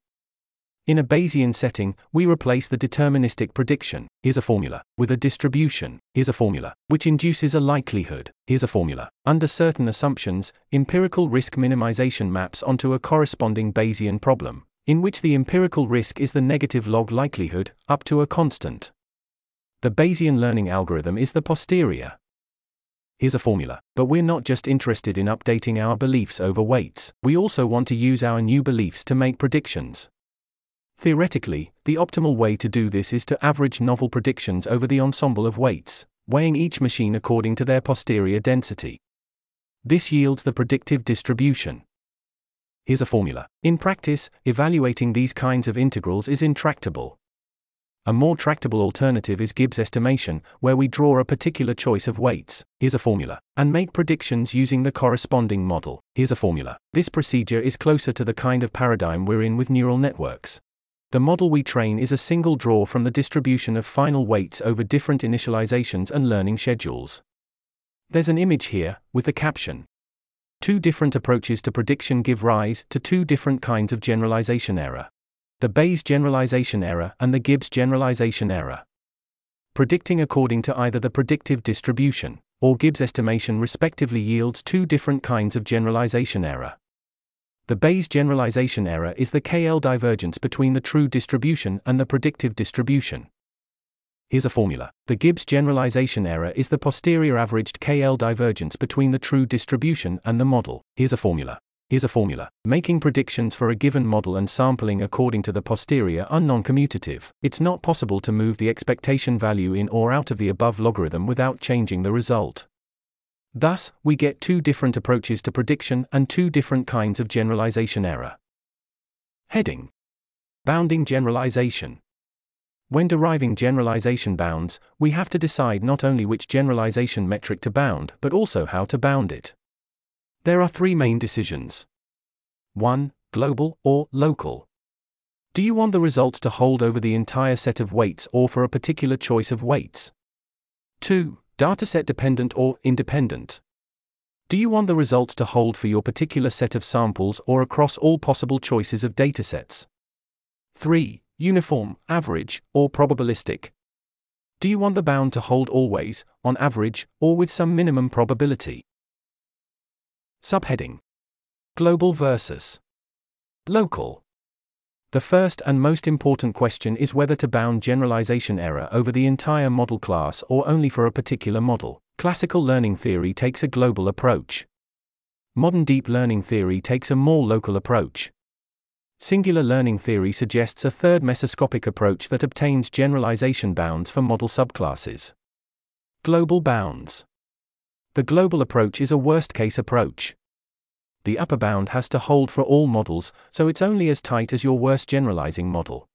In a Bayesian setting, we replace the deterministic prediction, here's a formula, with a distribution, here's a formula, which induces a likelihood, here's a formula. Under certain assumptions, empirical risk minimization maps onto a corresponding Bayesian problem, in which the empirical risk is the negative log likelihood, up to a constant. The Bayesian learning algorithm is the posterior, Here's a formula. But we're not just interested in updating our beliefs over weights, we also want to use our new beliefs to make predictions. Theoretically, the optimal way to do this is to average novel predictions over the ensemble of weights, weighing each machine according to their posterior density. This yields the predictive distribution. Here's a formula. In practice, evaluating these kinds of integrals is intractable. A more tractable alternative is Gibbs estimation, where we draw a particular choice of weights, here's a formula, and make predictions using the corresponding model, here's a formula. This procedure is closer to the kind of paradigm we're in with neural networks. The model we train is a single draw from the distribution of final weights over different initializations and learning schedules. There's an image here, with the caption. Two different approaches to prediction give rise to two different kinds of generalization error the Bayes generalization error and the Gibbs generalization error. Predicting according to either the predictive distribution or Gibbs estimation respectively yields two different kinds of generalization error. The Bayes generalization error is the KL divergence between the true distribution and the predictive distribution. Here's a formula. The Gibbs generalization error is the posterior averaged KL divergence between the true distribution and the model. Here's a formula. Here's a formula. Making predictions for a given model and sampling according to the posterior are non-commutative. It's not possible to move the expectation value in or out of the above logarithm without changing the result. Thus, we get two different approaches to prediction and two different kinds of generalization error. Heading Bounding generalization. When deriving generalization bounds, we have to decide not only which generalization metric to bound, but also how to bound it. There are three main decisions 1. Global or local. Do you want the results to hold over the entire set of weights or for a particular choice of weights? 2. Dataset dependent or independent. Do you want the results to hold for your particular set of samples or across all possible choices of datasets? 3. Uniform, average, or probabilistic. Do you want the bound to hold always, on average, or with some minimum probability? Subheading Global versus Local. The first and most important question is whether to bound generalization error over the entire model class or only for a particular model. Classical learning theory takes a global approach. Modern deep learning theory takes a more local approach. Singular learning theory suggests a third mesoscopic approach that obtains generalization bounds for model subclasses. Global bounds. The global approach is a worst case approach. The upper bound has to hold for all models, so it's only as tight as your worst generalizing model.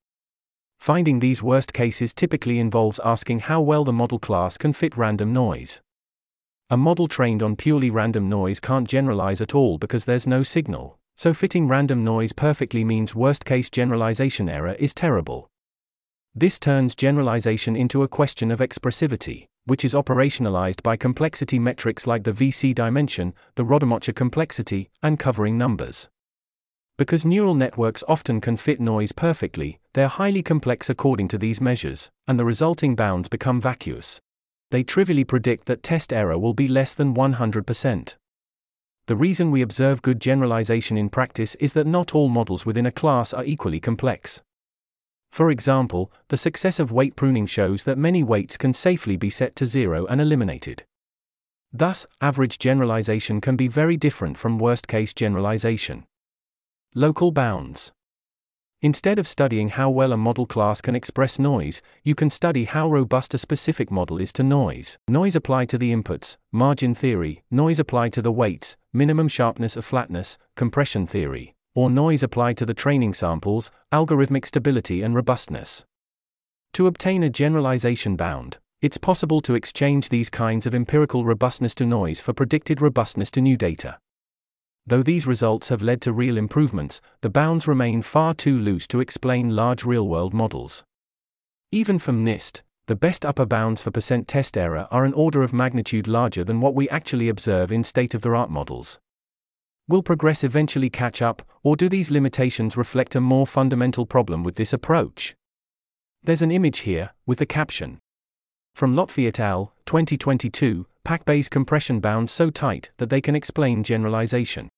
Finding these worst cases typically involves asking how well the model class can fit random noise. A model trained on purely random noise can't generalize at all because there's no signal, so fitting random noise perfectly means worst case generalization error is terrible. This turns generalization into a question of expressivity which is operationalized by complexity metrics like the VC dimension, the Rademacher complexity, and covering numbers. Because neural networks often can fit noise perfectly, they're highly complex according to these measures, and the resulting bounds become vacuous. They trivially predict that test error will be less than 100%. The reason we observe good generalization in practice is that not all models within a class are equally complex. For example, the success of weight pruning shows that many weights can safely be set to zero and eliminated. Thus, average generalization can be very different from worst case generalization. Local bounds. Instead of studying how well a model class can express noise, you can study how robust a specific model is to noise. Noise applied to the inputs, margin theory, noise applied to the weights, minimum sharpness of flatness, compression theory or noise applied to the training samples, algorithmic stability and robustness. To obtain a generalization bound, it's possible to exchange these kinds of empirical robustness to noise for predicted robustness to new data. Though these results have led to real improvements, the bounds remain far too loose to explain large real world models. Even from MNIST, the best upper bounds for percent test error are an order of magnitude larger than what we actually observe in state of the art models. Will progress eventually catch up, or do these limitations reflect a more fundamental problem with this approach? There's an image here, with the caption. From Lotfi et al., 2022, PAC Bayes compression bounds so tight that they can explain generalization.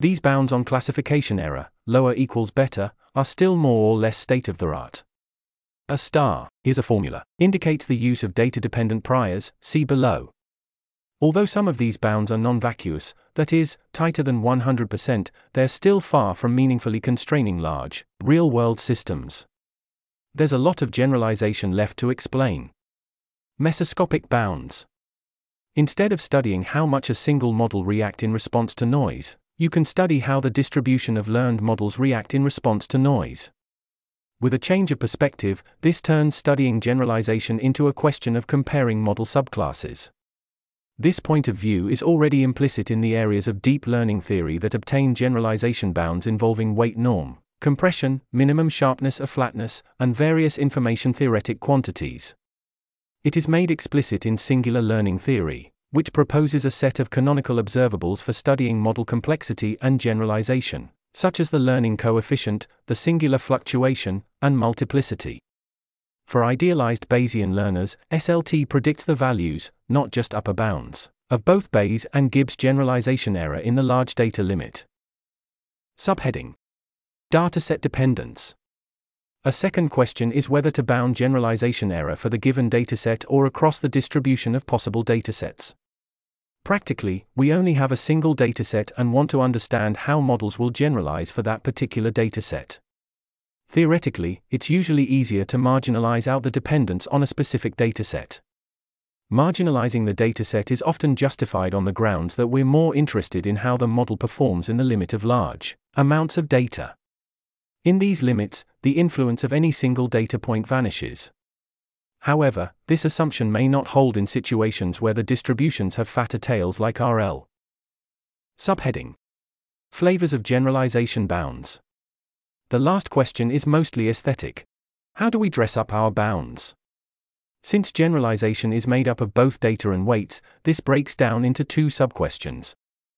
These bounds on classification error, lower equals better, are still more or less state of the art. A star, here's a formula, indicates the use of data dependent priors, see below. Although some of these bounds are non vacuous, that is, tighter than 100%, they're still far from meaningfully constraining large, real world systems. There's a lot of generalization left to explain. Mesoscopic bounds. Instead of studying how much a single model react in response to noise, you can study how the distribution of learned models react in response to noise. With a change of perspective, this turns studying generalization into a question of comparing model subclasses. This point of view is already implicit in the areas of deep learning theory that obtain generalization bounds involving weight norm, compression, minimum sharpness or flatness, and various information theoretic quantities. It is made explicit in singular learning theory, which proposes a set of canonical observables for studying model complexity and generalization such as the learning coefficient, the singular fluctuation, and multiplicity. For idealized Bayesian learners, SLT predicts the values, not just upper bounds, of both Bayes and Gibbs generalization error in the large data limit. Subheading Dataset dependence. A second question is whether to bound generalization error for the given dataset or across the distribution of possible datasets. Practically, we only have a single dataset and want to understand how models will generalize for that particular dataset. Theoretically, it's usually easier to marginalize out the dependence on a specific dataset. Marginalizing the dataset is often justified on the grounds that we're more interested in how the model performs in the limit of large amounts of data. In these limits, the influence of any single data point vanishes. However, this assumption may not hold in situations where the distributions have fatter tails like RL. Subheading Flavors of generalization bounds. The last question is mostly aesthetic. How do we dress up our bounds? Since generalization is made up of both data and weights, this breaks down into two subquestions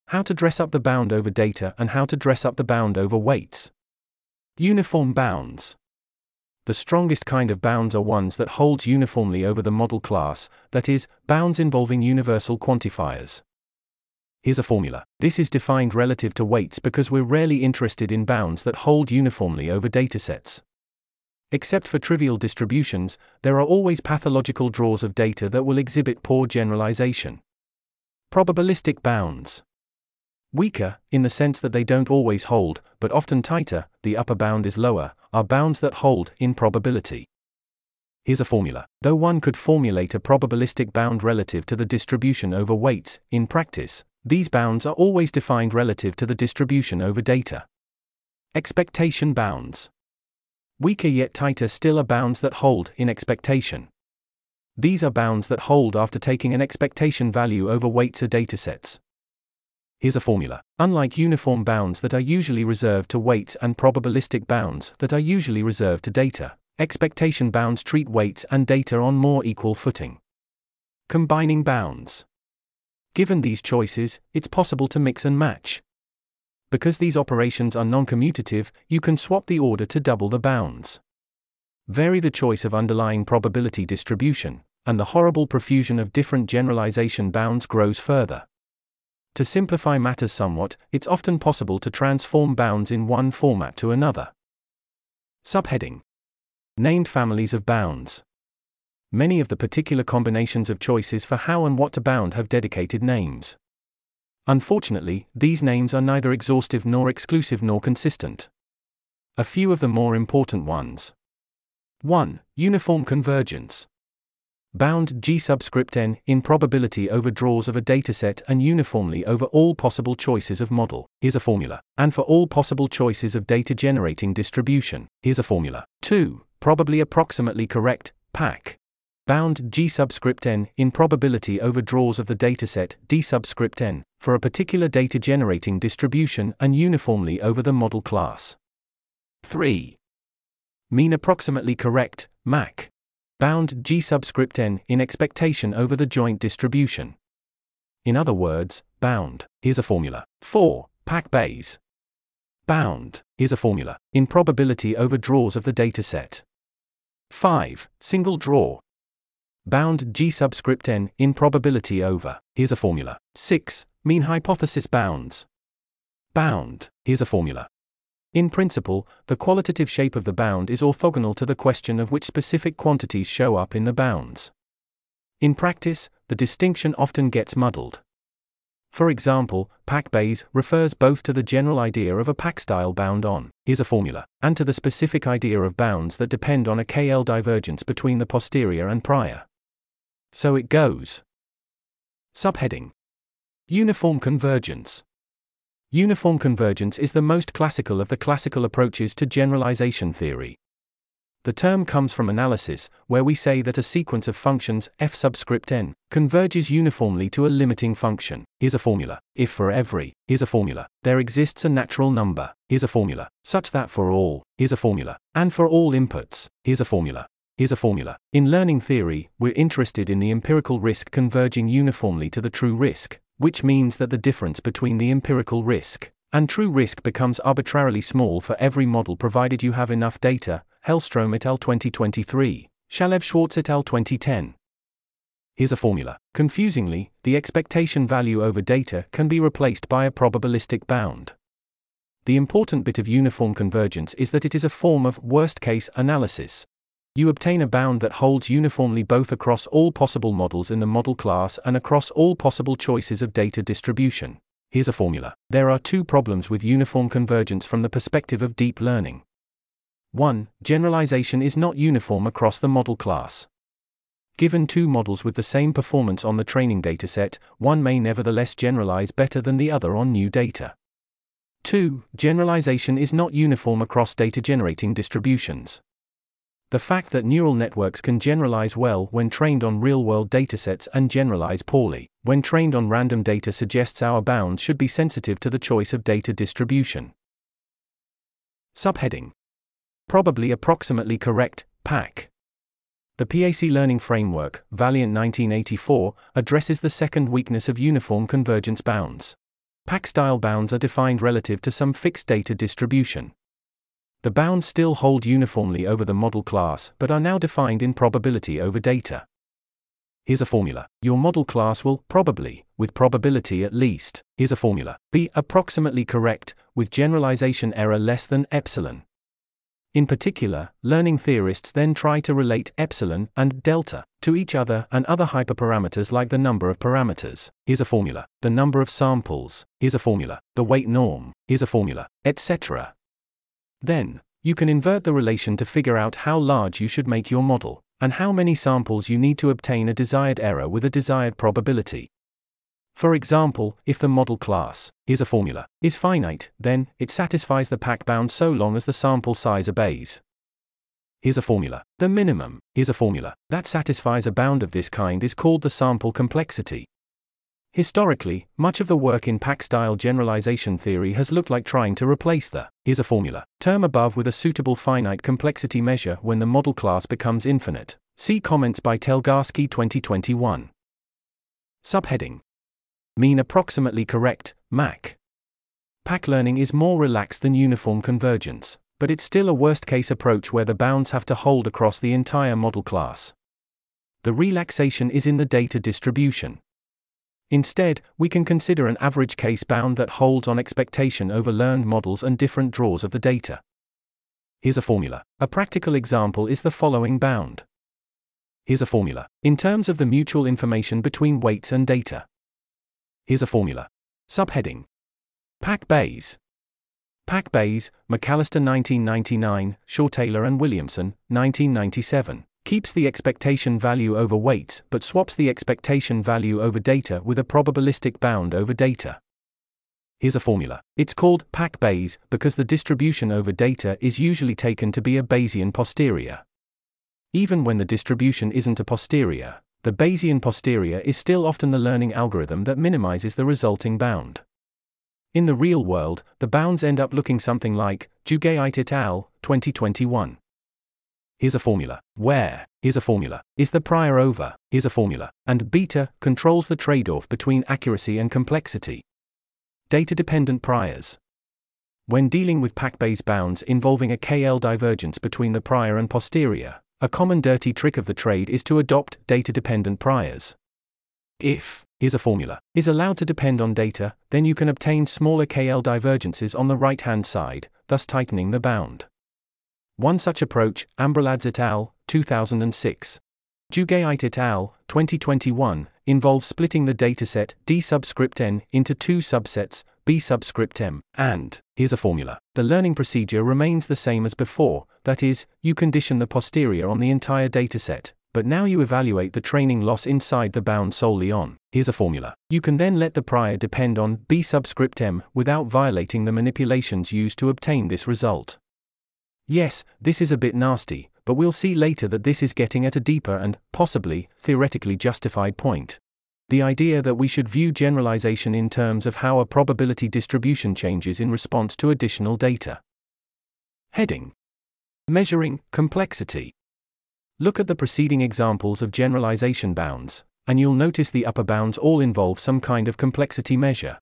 how to dress up the bound over data and how to dress up the bound over weights. Uniform bounds. The strongest kind of bounds are ones that hold uniformly over the model class, that is, bounds involving universal quantifiers. Here's a formula. This is defined relative to weights because we're rarely interested in bounds that hold uniformly over datasets. Except for trivial distributions, there are always pathological draws of data that will exhibit poor generalization. Probabilistic bounds. Weaker, in the sense that they don't always hold, but often tighter, the upper bound is lower, are bounds that hold in probability. Here's a formula. Though one could formulate a probabilistic bound relative to the distribution over weights, in practice, these bounds are always defined relative to the distribution over data. Expectation bounds. Weaker yet tighter still are bounds that hold in expectation. These are bounds that hold after taking an expectation value over weights or datasets. Here's a formula. Unlike uniform bounds that are usually reserved to weights and probabilistic bounds that are usually reserved to data, expectation bounds treat weights and data on more equal footing. Combining bounds. Given these choices, it's possible to mix and match. Because these operations are non-commutative, you can swap the order to double the bounds. Vary the choice of underlying probability distribution, and the horrible profusion of different generalization bounds grows further. To simplify matters somewhat, it's often possible to transform bounds in one format to another. Subheading Named families of bounds. Many of the particular combinations of choices for how and what to bound have dedicated names. Unfortunately, these names are neither exhaustive nor exclusive nor consistent. A few of the more important ones. 1. Uniform convergence bound G subscript n in probability over draws of a dataset and uniformly over all possible choices of model. Here's a formula. And for all possible choices of data generating distribution. Here's a formula. 2. Probably approximately correct, PAC. Bound G subscript n in probability over draws of the dataset D subscript n for a particular data generating distribution and uniformly over the model class. 3. Mean approximately correct, MAC bound G subscript n in expectation over the joint distribution. In other words, bound, here's a formula. 4. PAC Bayes. Bound, here's a formula, in probability over draws of the dataset. 5. Single draw. Bound G subscript n in probability over, here's a formula. 6. Mean hypothesis bounds. Bound, here's a formula, in principle, the qualitative shape of the bound is orthogonal to the question of which specific quantities show up in the bounds. In practice, the distinction often gets muddled. For example, PAC Bayes refers both to the general idea of a PAC style bound on, here's a formula, and to the specific idea of bounds that depend on a KL divergence between the posterior and prior. So it goes. Subheading Uniform convergence. Uniform convergence is the most classical of the classical approaches to generalization theory. The term comes from analysis, where we say that a sequence of functions, f subscript n, converges uniformly to a limiting function. Here's a formula. If for every, here's a formula, there exists a natural number, here's a formula, such that for all, here's a formula, and for all inputs, here's a formula. Here's a formula. In learning theory, we're interested in the empirical risk converging uniformly to the true risk, which means that the difference between the empirical risk and true risk becomes arbitrarily small for every model provided you have enough data, Hellstrom et al. 2023, Shalev Shwartz et al. 2010. Here's a formula. Confusingly, the expectation value over data can be replaced by a probabilistic bound. The important bit of uniform convergence is that it is a form of worst case analysis. You obtain a bound that holds uniformly both across all possible models in the model class and across all possible choices of data distribution. Here's a formula. There are two problems with uniform convergence from the perspective of deep learning. 1. Generalization is not uniform across the model class. Given two models with the same performance on the training dataset, one may nevertheless generalize better than the other on new data. 2. Generalization is not uniform across data generating distributions. The fact that neural networks can generalize well when trained on real world datasets and generalize poorly when trained on random data suggests our bounds should be sensitive to the choice of data distribution. Subheading Probably approximately correct, PAC. The PAC learning framework, Valiant 1984, addresses the second weakness of uniform convergence bounds. PAC style bounds are defined relative to some fixed data distribution. The bounds still hold uniformly over the model class but are now defined in probability over data. Here's a formula. Your model class will probably, with probability at least, here's a formula, be approximately correct, with generalization error less than epsilon. In particular, learning theorists then try to relate epsilon and delta to each other and other hyperparameters like the number of parameters. Here's a formula. The number of samples. Here's a formula. The weight norm. Here's a formula, etc. Then, you can invert the relation to figure out how large you should make your model, and how many samples you need to obtain a desired error with a desired probability. For example, if the model class, here's a formula, is finite, then it satisfies the PAC bound so long as the sample size obeys. Here's a formula. The minimum, here's a formula, that satisfies a bound of this kind is called the sample complexity. Historically, much of the work in PAC style generalization theory has looked like trying to replace the, here's a formula, term above with a suitable finite complexity measure when the model class becomes infinite. See comments by Telgarsky 2021. Subheading Mean approximately correct, MAC. PAC learning is more relaxed than uniform convergence, but it's still a worst case approach where the bounds have to hold across the entire model class. The relaxation is in the data distribution. Instead, we can consider an average case bound that holds on expectation over learned models and different draws of the data. Here's a formula. A practical example is the following bound. Here's a formula. In terms of the mutual information between weights and data. Here's a formula. Subheading. PAC Bayes. PAC Bayes, McAllester 1999, Shawe-Taylor and Williamson, 1997 keeps the expectation value over weights but swaps the expectation value over data with a probabilistic bound over data. Here's a formula. It's called PAC Bayes because the distribution over data is usually taken to be a Bayesian posterior. Even when the distribution isn't a posterior, the Bayesian posterior is still often the learning algorithm that minimizes the resulting bound. In the real world, the bounds end up looking something like Dziugaite et al. 2021 here's a formula, where, here's a formula, is the prior over, here's a formula, and beta controls the trade off between accuracy and complexity. Data dependent priors. When dealing with PAC Bayes bounds involving a KL divergence between the prior and posterior, a common dirty trick of the trade is to adopt data dependent priors. If, here's a formula, is allowed to depend on data, then you can obtain smaller KL divergences on the right hand side, thus tightening the bound. One such approach, Ambroladze et al., 2006. Dziugaite et al., 2021, involves splitting the dataset D subscript n into two subsets, B subscript m, and, here's a formula. The learning procedure remains the same as before, that is, you condition the posterior on the entire dataset, but now you evaluate the training loss inside the bound solely on, here's a formula. You can then let the prior depend on B subscript m without violating the manipulations used to obtain this result. Yes, this is a bit nasty, but we'll see later that this is getting at a deeper and, possibly, theoretically justified point. The idea that we should view generalization in terms of how a probability distribution changes in response to additional data. Heading Measuring complexity. Look at the preceding examples of generalization bounds, and you'll notice the upper bounds all involve some kind of complexity measure.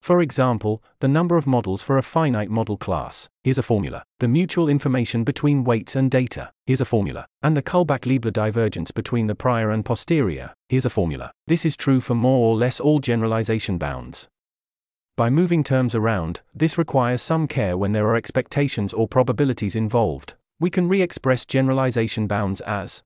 For example, the number of models for a finite model class, is a formula. The mutual information between weights and data, is a formula. And the Kullback-Leibler divergence between the prior and posterior, is a formula. This is true for more or less all generalization bounds. By moving terms around, this requires some care when there are expectations or probabilities involved. We can re-express generalization bounds as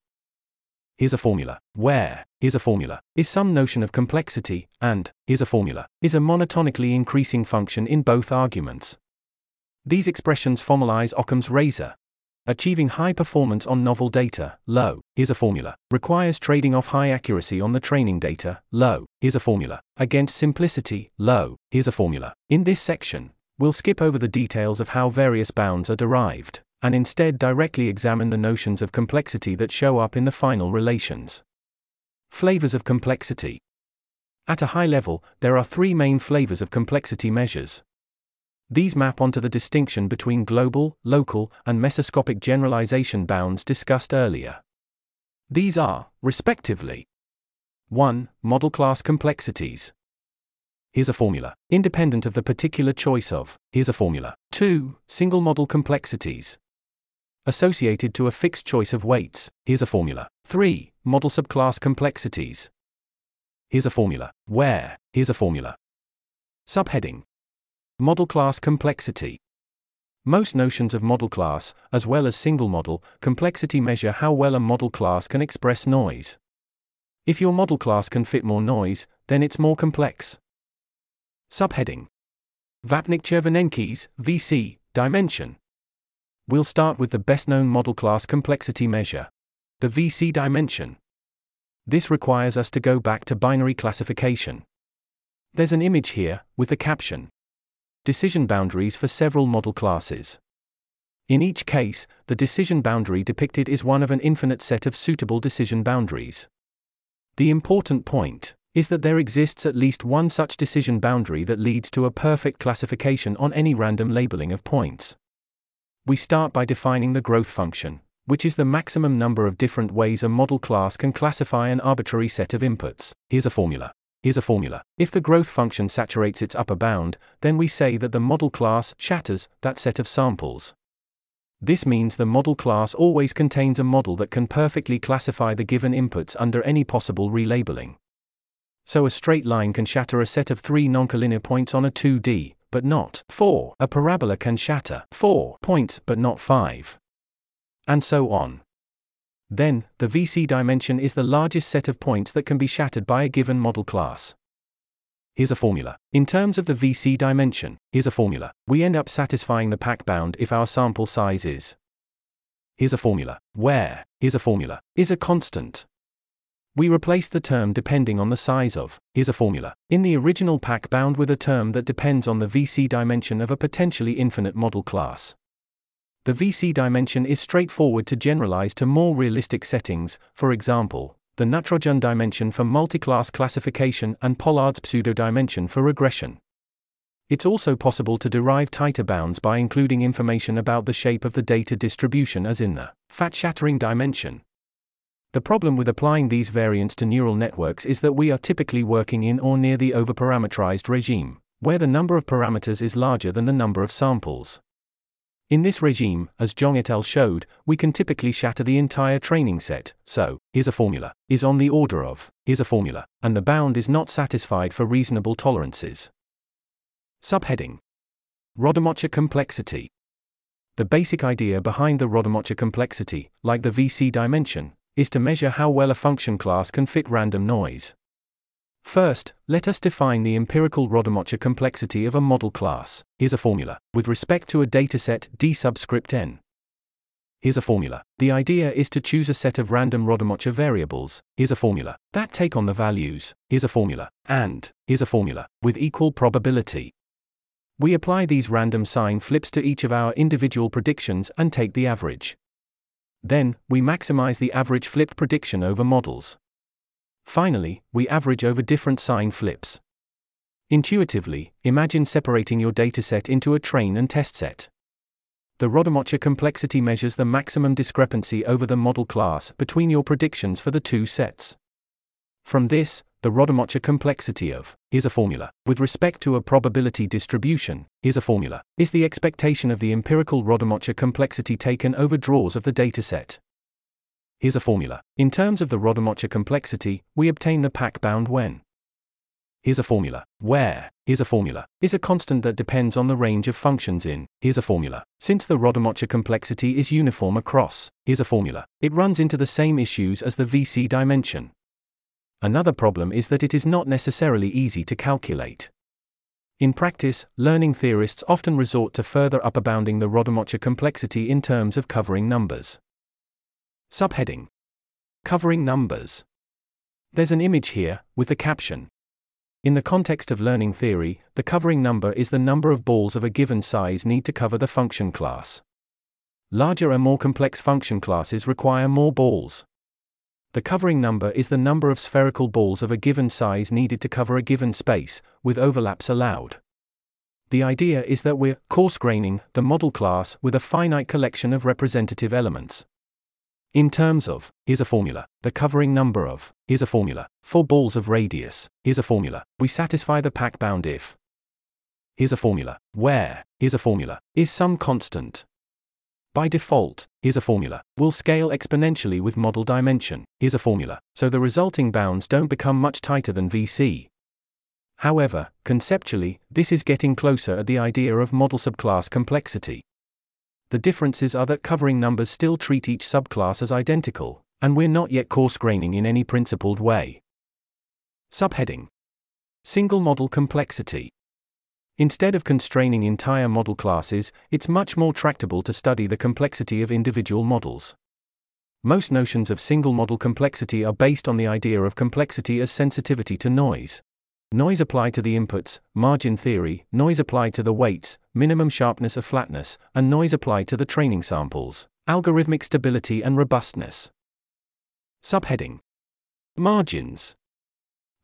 here's a formula, where, here's a formula, is some notion of complexity, and, here's a formula, is a monotonically increasing function in both arguments. These expressions formalize Occam's razor. Achieving high performance on novel data, low, here's a formula, requires trading off high accuracy on the training data, low, here's a formula, against simplicity, low, here's a formula. In this section, we'll skip over the details of how various bounds are derived and instead directly examine the notions of complexity that show up in the final relations. Flavors of complexity. At a high level, there are three main flavors of complexity measures. These map onto the distinction between global, local, and mesoscopic generalization bounds discussed earlier. These are, respectively, 1. Model class complexities. Here's a formula, independent of the particular choice of, here's a formula. 2. Single model complexities associated to a fixed choice of weights. Here's a formula. 3. Model subclass complexities. Here's a formula. Where? Here's a formula. Subheading Model class complexity. Most notions of model class, as well as single model, complexity measure how well a model class can express noise. If your model class can fit more noise, then it's more complex. Subheading Vapnik Chervonenkis, VC, Dimension. We'll start with the best known model class complexity measure the VC dimension. This requires us to go back to binary classification. There's an image here, with the caption Decision boundaries for several model classes. In each case, the decision boundary depicted is one of an infinite set of suitable decision boundaries. The important point is that there exists at least one such decision boundary that leads to a perfect classification on any random labeling of points we start by defining the growth function, which is the maximum number of different ways a model class can classify an arbitrary set of inputs. Here's a formula. Here's a formula. If the growth function saturates its upper bound, then we say that the model class shatters that set of samples. This means the model class always contains a model that can perfectly classify the given inputs under any possible relabeling. So a straight line can shatter a set of three noncollinear points on a 2D, but not 4. A parabola can shatter 4 points but not 5. And so on. Then, the VC dimension is the largest set of points that can be shattered by a given model class. Here's a formula. In terms of the VC dimension, here's a formula. We end up satisfying the PAC bound if our sample size is. Here's a formula. Where, here's a formula, is a constant. We replace the term depending on the size of, here's a formula, in the original PAC bound with a term that depends on the VC dimension of a potentially infinite model class. The VC dimension is straightforward to generalize to more realistic settings, for example, the Natarajan dimension for multiclass classification and Pollard's pseudo dimension for regression. It's also possible to derive tighter bounds by including information about the shape of the data distribution as in the fat shattering dimension. The problem with applying these variants to neural networks is that we are typically working in or near the overparameterized regime, where the number of parameters is larger than the number of samples. In this regime, as Zhang et al. showed, we can typically shatter the entire training set, so, here's a formula, is on the order of, here's a formula, and the bound is not satisfied for reasonable tolerances. Subheading Rademacher complexity. The basic idea behind the Rademacher complexity, like the VC dimension, is to measure how well a function class can fit random noise. First, let us define the empirical Rademacher complexity of a model class. Here's a formula. With respect to a dataset D subscript n. Here's a formula. The idea is to choose a set of random Rademacher variables. Here's a formula. That take on the values. Here's a formula. And, here's a formula. With equal probability. We apply these random sign flips to each of our individual predictions and take the average. Then, we maximize the average flipped prediction over models. Finally, we average over different sign flips. Intuitively, imagine separating your dataset into a train and test set. The Rademacher complexity measures the maximum discrepancy over the model class between your predictions for the two sets. From this, the Rademacher complexity of, here's a formula, with respect to a probability distribution, here's a formula, is the expectation of the empirical Rademacher complexity taken over draws of the dataset. Here's a formula. In terms of the Rademacher complexity, we obtain the PAC bound when. Here's a formula. Where, here's a formula, is a constant that depends on the range of functions in, here's a formula. Since the Rademacher complexity is uniform across, here's a formula, it runs into the same issues as the VC dimension. Another problem is that it is not necessarily easy to calculate. In practice, learning theorists often resort to further upperbounding the Rademacher complexity in terms of covering numbers. Subheading Covering numbers. There's an image here, with the caption In the context of learning theory, the covering number is the number of balls of a given size need to cover the function class. Larger and more complex function classes require more balls. The covering number is the number of spherical balls of a given size needed to cover a given space, with overlaps allowed. The idea is that we're coarse graining the model class with a finite collection of representative elements. In terms of, here's a formula, the covering number of, here's a formula, for balls of radius, here's a formula, we satisfy the PAC bound if. Here's a formula, where, here's a formula, is some constant. By default, here's a formula. Will scale exponentially with model dimension. Here's a formula. So the resulting bounds don't become much tighter than VC. However, conceptually, this is getting closer at the idea of model subclass complexity. The differences are that covering numbers still treat each subclass as identical, and we're not yet coarse graining in any principled way. Subheading Single model complexity. Instead of constraining entire model classes, it's much more tractable to study the complexity of individual models. Most notions of single model complexity are based on the idea of complexity as sensitivity to noise. Noise applied to the inputs, margin theory, noise applied to the weights, minimum sharpness of flatness, and noise applied to the training samples, algorithmic stability and robustness. Subheading Margins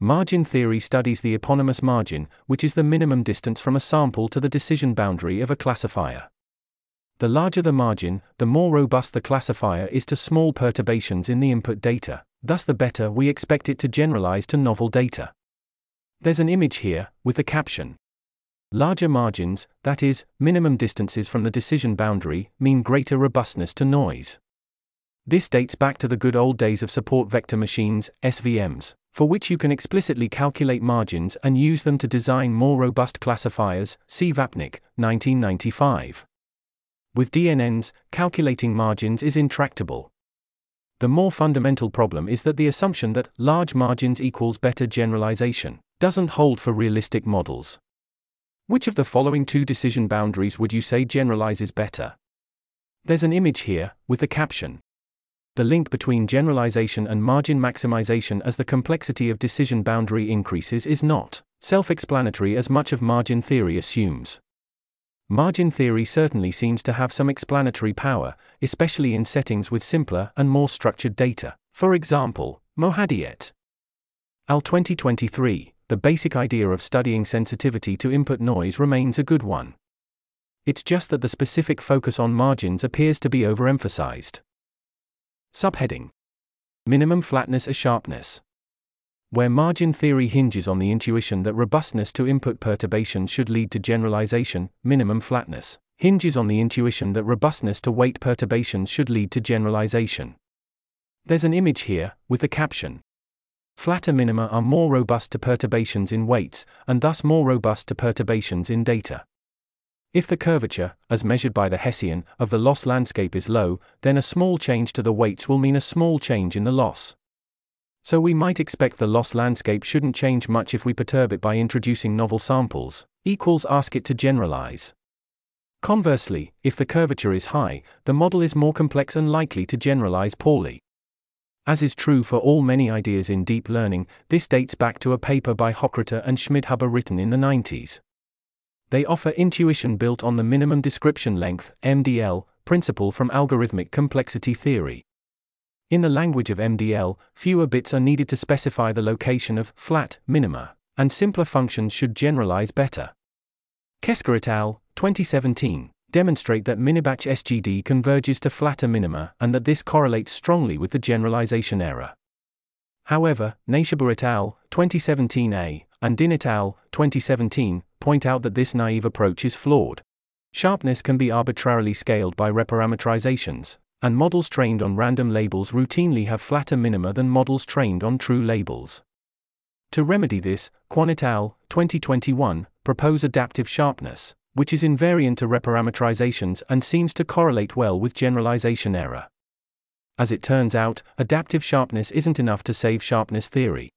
Margin theory studies the eponymous margin, which is the minimum distance from a sample to the decision boundary of a classifier. The larger the margin, the more robust the classifier is to small perturbations in the input data, thus, the better we expect it to generalize to novel data. There's an image here, with the caption Larger margins, that is, minimum distances from the decision boundary, mean greater robustness to noise. This dates back to the good old days of support vector machines, SVMs, for which you can explicitly calculate margins and use them to design more robust classifiers, see Vapnik, 1995. With DNNs, calculating margins is intractable. The more fundamental problem is that the assumption that large margins equals better generalization doesn't hold for realistic models. Which of the following two decision boundaries would you say generalizes better? There's an image here, with the caption the link between generalization and margin maximization as the complexity of decision boundary increases is not self explanatory as much of margin theory assumes. Margin theory certainly seems to have some explanatory power, especially in settings with simpler and more structured data. For example, Mohadi et al. 2023, the basic idea of studying sensitivity to input noise remains a good one. It's just that the specific focus on margins appears to be overemphasized. Subheading Minimum flatness or sharpness. Where margin theory hinges on the intuition that robustness to input perturbations should lead to generalization, minimum flatness hinges on the intuition that robustness to weight perturbations should lead to generalization. There's an image here, with the caption Flatter minima are more robust to perturbations in weights, and thus more robust to perturbations in data. If the curvature, as measured by the Hessian, of the loss landscape is low, then a small change to the weights will mean a small change in the loss. So we might expect the loss landscape shouldn't change much if we perturb it by introducing novel samples, equals ask it to generalize. Conversely, if the curvature is high, the model is more complex and likely to generalize poorly. As is true for all many ideas in deep learning, this dates back to a paper by Hochreiter and Schmidhuber written in the 90s. They offer intuition built on the minimum description length, MDL, principle from algorithmic complexity theory. In the language of MDL, fewer bits are needed to specify the location of flat minima, and simpler functions should generalize better. Keskar et al., 2017, demonstrate that minibatch SGD converges to flatter minima and that this correlates strongly with the generalization error. However, Neyshabur et al., 2017a, and Dinh et al., 2017, point out that this naive approach is flawed. Sharpness can be arbitrarily scaled by reparameterizations, and models trained on random labels routinely have flatter minima than models trained on true labels. To remedy this, et al., 2021, propose adaptive sharpness, which is invariant to reparameterizations and seems to correlate well with generalization error. As it turns out, adaptive sharpness isn't enough to save sharpness theory.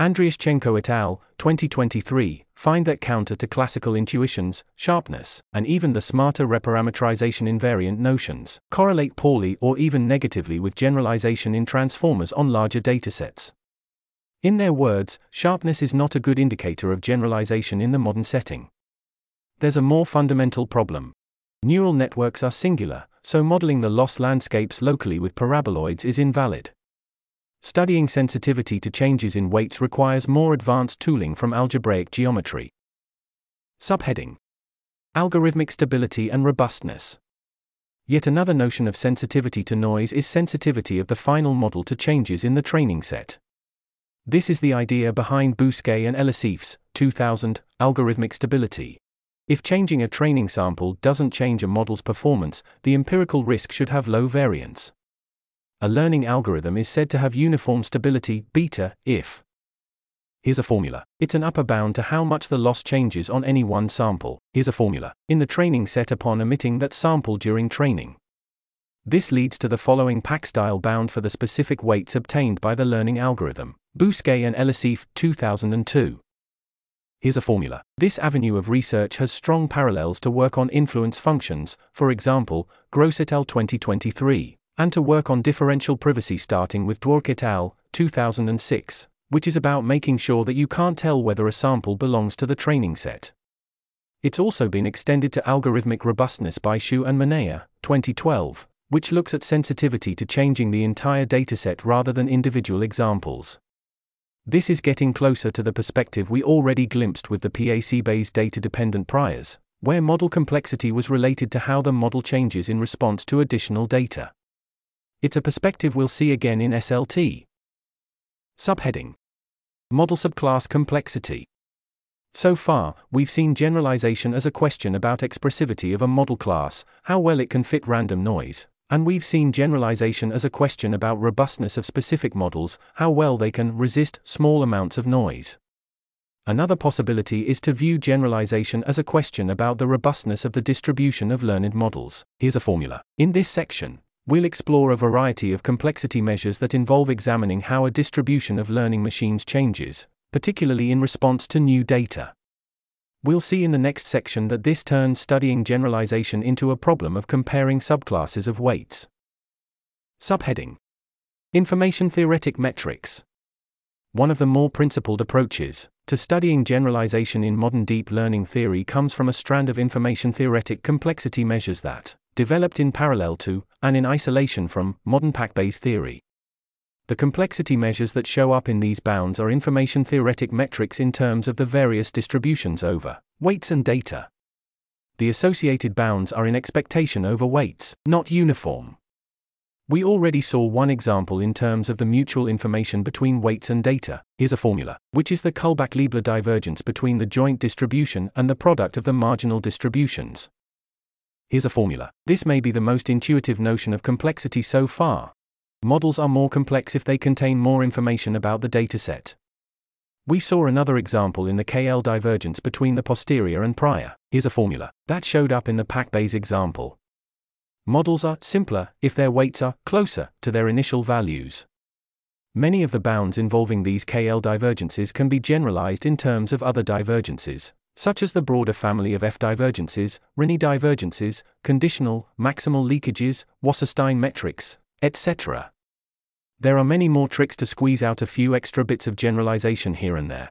Andriushchenko et al., 2023, find that counter to classical intuitions, sharpness, and even the smarter reparametrization invariant notions, correlate poorly or even negatively with generalization in transformers on larger datasets. In their words, sharpness is not a good indicator of generalization in the modern setting. There's a more fundamental problem. Neural networks are singular, so modeling the loss landscapes locally with paraboloids is invalid. Studying sensitivity to changes in weights requires more advanced tooling from algebraic geometry. Subheading Algorithmic stability and robustness. Yet another notion of sensitivity to noise is sensitivity of the final model to changes in the training set. This is the idea behind Bousquet and Elisseeff's 2000 algorithmic stability. If changing a training sample doesn't change a model's performance, the empirical risk should have low variance. A learning algorithm is said to have uniform stability, beta, if. Here's a formula. It's an upper bound to how much the loss changes on any one sample. Here's a formula. In the training set upon omitting that sample during training. This leads to the following PAC style bound for the specific weights obtained by the learning algorithm. Bousquet and Elisseeff, 2002. Here's a formula. This avenue of research has strong parallels to work on influence functions, for example, Grosse et al. 2023 and to work on differential privacy starting with Dwork et al., 2006, which is about making sure that you can't tell whether a sample belongs to the training set. It's also been extended to algorithmic robustness by Xu and Mannor, 2012, which looks at sensitivity to changing the entire dataset rather than individual examples. This is getting closer to the perspective we already glimpsed with the PAC Bayes data dependent priors, where model complexity was related to how the model changes in response to additional data. It's a perspective we'll see again in SLT. Subheading Model subclass complexity. So far, we've seen generalization as a question about expressivity of a model class, how well it can fit random noise, and we've seen generalization as a question about robustness of specific models, how well they can resist small amounts of noise. Another possibility is to view generalization as a question about the robustness of the distribution of learned models. Here's a formula. In this section, We'll explore a variety of complexity measures that involve examining how a distribution of learning machines changes, particularly in response to new data. We'll see in the next section that this turns studying generalization into a problem of comparing subclasses of weights. Subheading Information Theoretic Metrics. One of the more principled approaches to studying generalization in modern deep learning theory comes from a strand of information theoretic complexity measures that developed in parallel to, and in isolation from, modern PAC Bayes theory. The complexity measures that show up in these bounds are information theoretic metrics in terms of the various distributions over weights and data. The associated bounds are in expectation over weights, not uniform. We already saw one example in terms of the mutual information between weights and data. Here's a formula, which is the Kullback Leibler divergence between the joint distribution and the product of the marginal distributions. Here's a formula. This may be the most intuitive notion of complexity so far. Models are more complex if they contain more information about the dataset. We saw another example in the KL divergence between the posterior and prior. Here's a formula that showed up in the PAC Bayes example. Models are simpler if their weights are closer to their initial values. Many of the bounds involving these KL divergences can be generalized in terms of other divergences such as the broader family of F divergences, Rényi divergences, conditional, maximal leakages, Wasserstein metrics, etc. There are many more tricks to squeeze out a few extra bits of generalization here and there.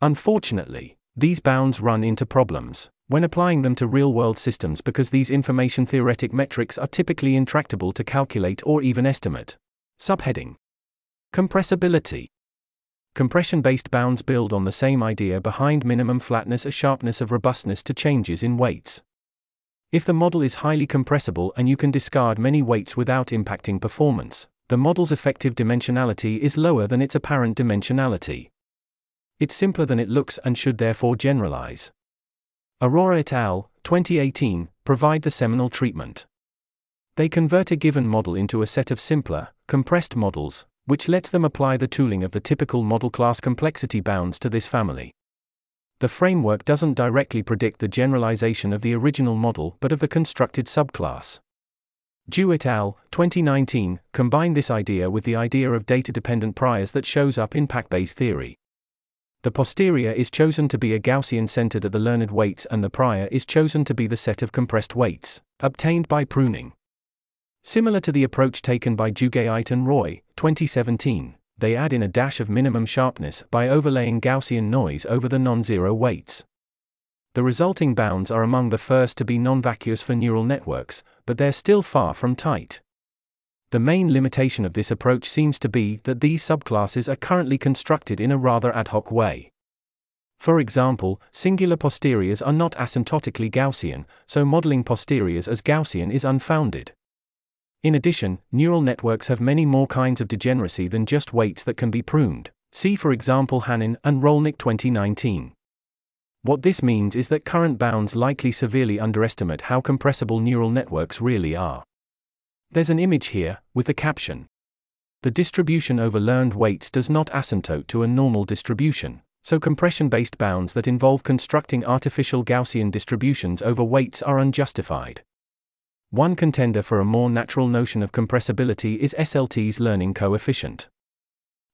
Unfortunately, these bounds run into problems. when applying them to real world systems because these information theoretic metrics are typically intractable to calculate or even estimate. Subheading Compressibility Compression based bounds build on the same idea behind minimum flatness or sharpness of robustness to changes in weights. If the model is highly compressible and you can discard many weights without impacting performance, the model's effective dimensionality is lower than its apparent dimensionality. It's simpler than it looks and should therefore generalize. Arora et al., 2018, provide the seminal treatment. They convert a given model into a set of simpler, compressed models, which lets them apply the tooling of the typical model class complexity bounds to this family. The framework doesn't directly predict the generalization of the original model but of the constructed subclass. Zhou et al., 2019, combine this idea with the idea of data dependent priors that shows up in PAC Bayes theory. The posterior is chosen to be a Gaussian centered at the learned weights, and the prior is chosen to be the set of compressed weights, obtained by pruning. Similar to the approach taken by Dziugaite and Roy, 2017, they add in a dash of minimum sharpness by overlaying Gaussian noise over the non zero weights. The resulting bounds are among the first to be non vacuous for neural networks, but they're still far from tight. The main limitation of this approach seems to be that these subclasses are currently constructed in a rather ad hoc way. For example, singular posteriors are not asymptotically Gaussian, so modeling posteriors as Gaussian is unfounded. In addition, neural networks have many more kinds of degeneracy than just weights that can be pruned. See for example Hanin and Rolnick 2019. What this means is that current bounds likely severely underestimate how compressible neural networks really are. There's an image here, with the caption The distribution over learned weights does not asymptote to a normal distribution, so compression based bounds that involve constructing artificial Gaussian distributions over weights are unjustified. One contender for a more natural notion of compressibility is SLT's learning coefficient.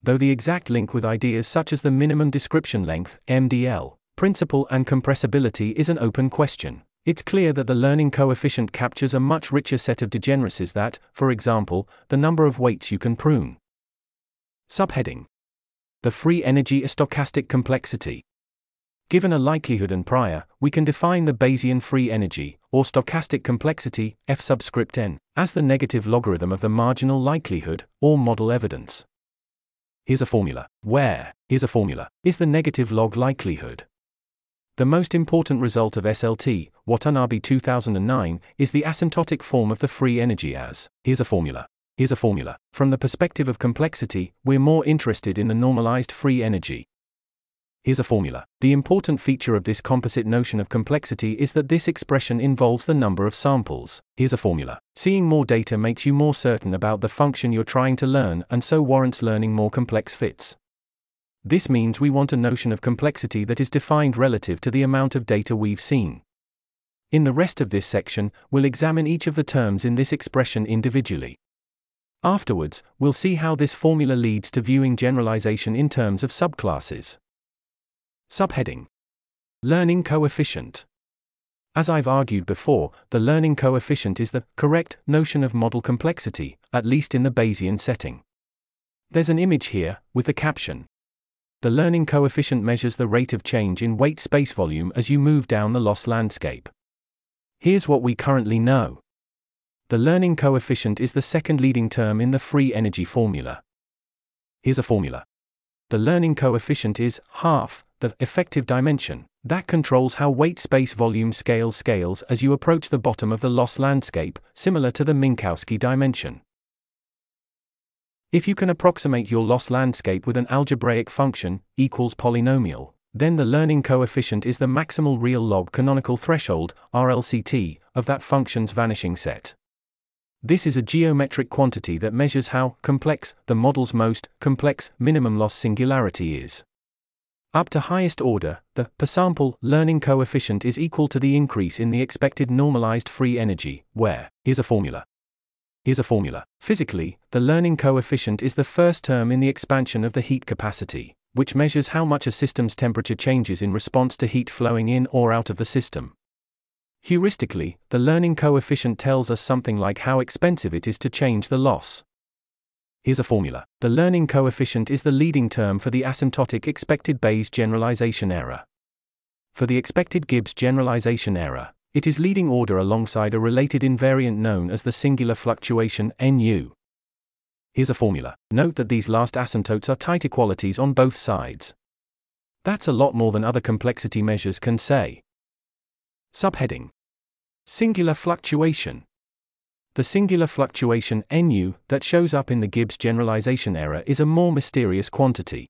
Though the exact link with ideas such as the minimum description length, MDL, principle and compressibility is an open question. It's clear that the learning coefficient captures a much richer set of degeneracies that, for example, the number of weights you can prune. Subheading The free energy stochastic complexity. Given a likelihood and prior, we can define the Bayesian free energy, or stochastic complexity, f subscript n, as the negative logarithm of the marginal likelihood, or model evidence. Here's a formula. Where, here's a formula, is the negative log likelihood. The most important result of SLT, Watanabe 2009, is the asymptotic form of the free energy as here's a formula. Here's a formula. From the perspective of complexity, we're more interested in the normalized free energy. Here's a formula. The important feature of this composite notion of complexity is that this expression involves the number of samples. Here's a formula. Seeing more data makes you more certain about the function you're trying to learn and so warrants learning more complex fits. This means we want a notion of complexity that is defined relative to the amount of data we've seen. In the rest of this section, we'll examine each of the terms in this expression individually. Afterwards, we'll see how this formula leads to viewing generalization in terms of subclasses. Subheading Learning Coefficient. As I've argued before, the learning coefficient is the correct notion of model complexity, at least in the Bayesian setting. There's an image here, with the caption the learning coefficient measures the rate of change in weight space volume as you move down the loss landscape. Here's what we currently know. The learning coefficient is the second leading term in the free energy formula. Here's a formula. The learning coefficient is half the effective dimension that controls how weight space volume scales scales as you approach the bottom of the loss landscape, similar to the Minkowski dimension. If you can approximate your loss landscape with an algebraic function, equals polynomial, then the learning coefficient is the maximal real log canonical threshold, RLCT, of that function's vanishing set. This is a geometric quantity that measures how complex the model's most complex minimum loss singularity is. Up to highest order, the per sample learning coefficient is equal to the increase in the expected normalized free energy, where, here's a formula. Here's a formula. Physically, the learning coefficient is the first term in the expansion of the heat capacity, which measures how much a system's temperature changes in response to heat flowing in or out of the system. Heuristically, the learning coefficient tells us something like how expensive it is to change the loss. Here's a formula. The learning coefficient is the leading term for the asymptotic expected Bayes generalization error. For the expected Gibbs generalization error, it is leading order alongside a related invariant known as the singular fluctuation nu. Here's a formula. Note that these last asymptotes are tight equalities on both sides. That's a lot more than other complexity measures can say. Subheading Singular fluctuation. The singular fluctuation nu that shows up in the Gibbs generalization error is a more mysterious quantity.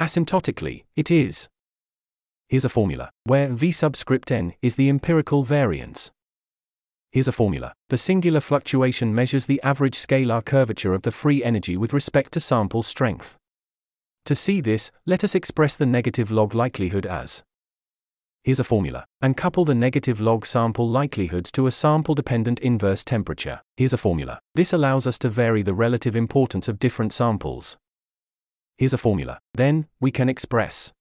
Asymptotically, it is. Here's a formula, where v subscript n is the empirical variance. Here's a formula. The singular fluctuation measures the average scalar curvature of the free energy with respect to sample strength. To see this, let us express the negative log likelihood as Here's a formula. And couple the negative log sample likelihoods to a sample dependent inverse temperature. Here's a formula. This allows us to vary the relative importance of different samples. Here's a formula. Then, we can express.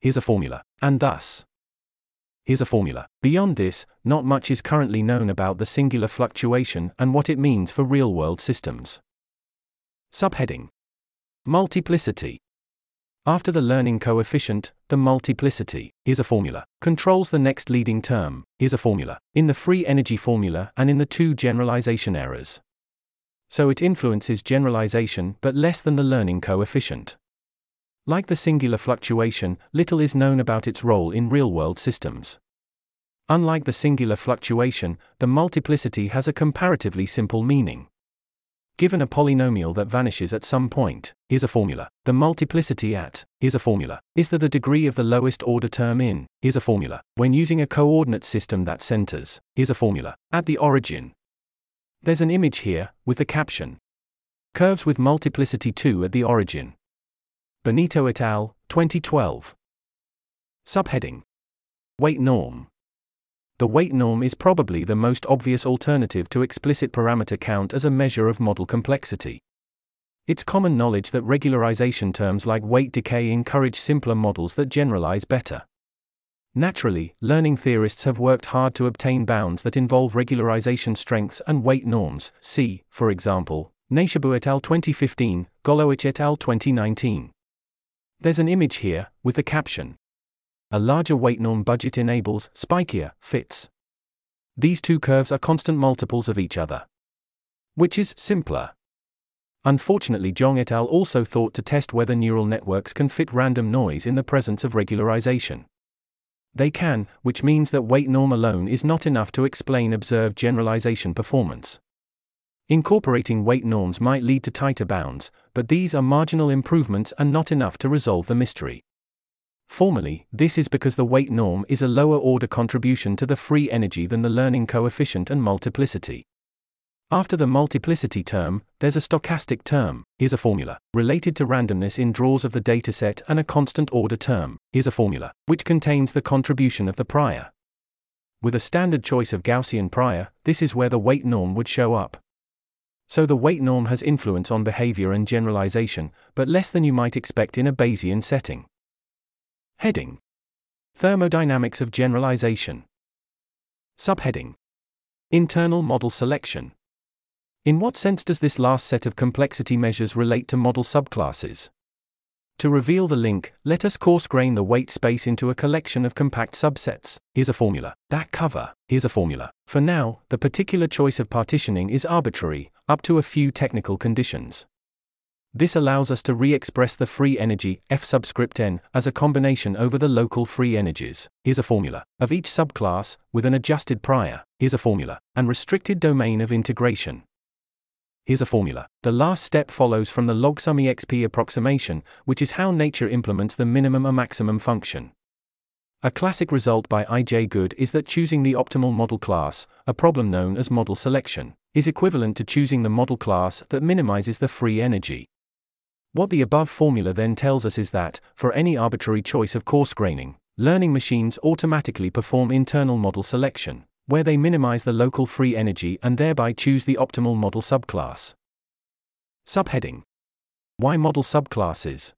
Here's a formula. And thus. Here's a formula. Beyond this, not much is currently known about the singular fluctuation and what it means for real world systems. Subheading Multiplicity. After the learning coefficient, the multiplicity, here's a formula, controls the next leading term, here's a formula, in the free energy formula and in the two generalization errors. So it influences generalization but less than the learning coefficient. Like the singular fluctuation, little is known about its role in real world systems. Unlike the singular fluctuation, the multiplicity has a comparatively simple meaning. Given a polynomial that vanishes at some point, here's a formula. The multiplicity at, here's a formula, is that the degree of the lowest order term in, here's a formula, when using a coordinate system that centers, here's a formula, at the origin. There's an image here, with the caption Curves with multiplicity 2 at the origin. Benito et al., 2012. Subheading Weight norm. The weight norm is probably the most obvious alternative to explicit parameter count as a measure of model complexity. It's common knowledge that regularization terms like weight decay encourage simpler models that generalize better. Naturally, learning theorists have worked hard to obtain bounds that involve regularization strengths and weight norms. See, for example, Neyshabur et al. 2015, Golowich et al. 2019. There's an image here, with the caption a larger weight norm budget enables spikier fits. These two curves are constant multiples of each other. Which is simpler. Unfortunately, Zhang et al. also thought to test whether neural networks can fit random noise in the presence of regularization. They can, which means that weight norm alone is not enough to explain observed generalization performance. Incorporating weight norms might lead to tighter bounds, but these are marginal improvements and not enough to resolve the mystery. Formally, this is because the weight norm is a lower order contribution to the free energy than the learning coefficient and multiplicity. After the multiplicity term, there's a stochastic term, here's a formula, related to randomness in draws of the dataset and a constant order term, here's a formula, which contains the contribution of the prior. With a standard choice of Gaussian prior, this is where the weight norm would show up. So the weight norm has influence on behavior and generalization, but less than you might expect in a Bayesian setting. Heading Thermodynamics of Generalization. Subheading Internal Model Selection. In what sense does this last set of complexity measures relate to model subclasses? To reveal the link, let us coarse grain the weight space into a collection of compact subsets. Here's a formula. That cover. Here's a formula. For now, the particular choice of partitioning is arbitrary, up to a few technical conditions. This allows us to re-express the free energy, F subscript n, as a combination over the local free energies. Here's a formula. Of each subclass, with an adjusted prior, here's a formula, and restricted domain of integration. Here's a formula. The last step follows from the logsum exp approximation, which is how nature implements the minimum or maximum function. A classic result by I.J. Good is that choosing the optimal model class, a problem known as model selection, is equivalent to choosing the model class that minimizes the free energy. What the above formula then tells us is that, for any arbitrary choice of coarse graining, learning machines automatically perform internal model selection, where they minimize the local free energy and thereby choose the optimal model subclass. Subheading Why model subclasses?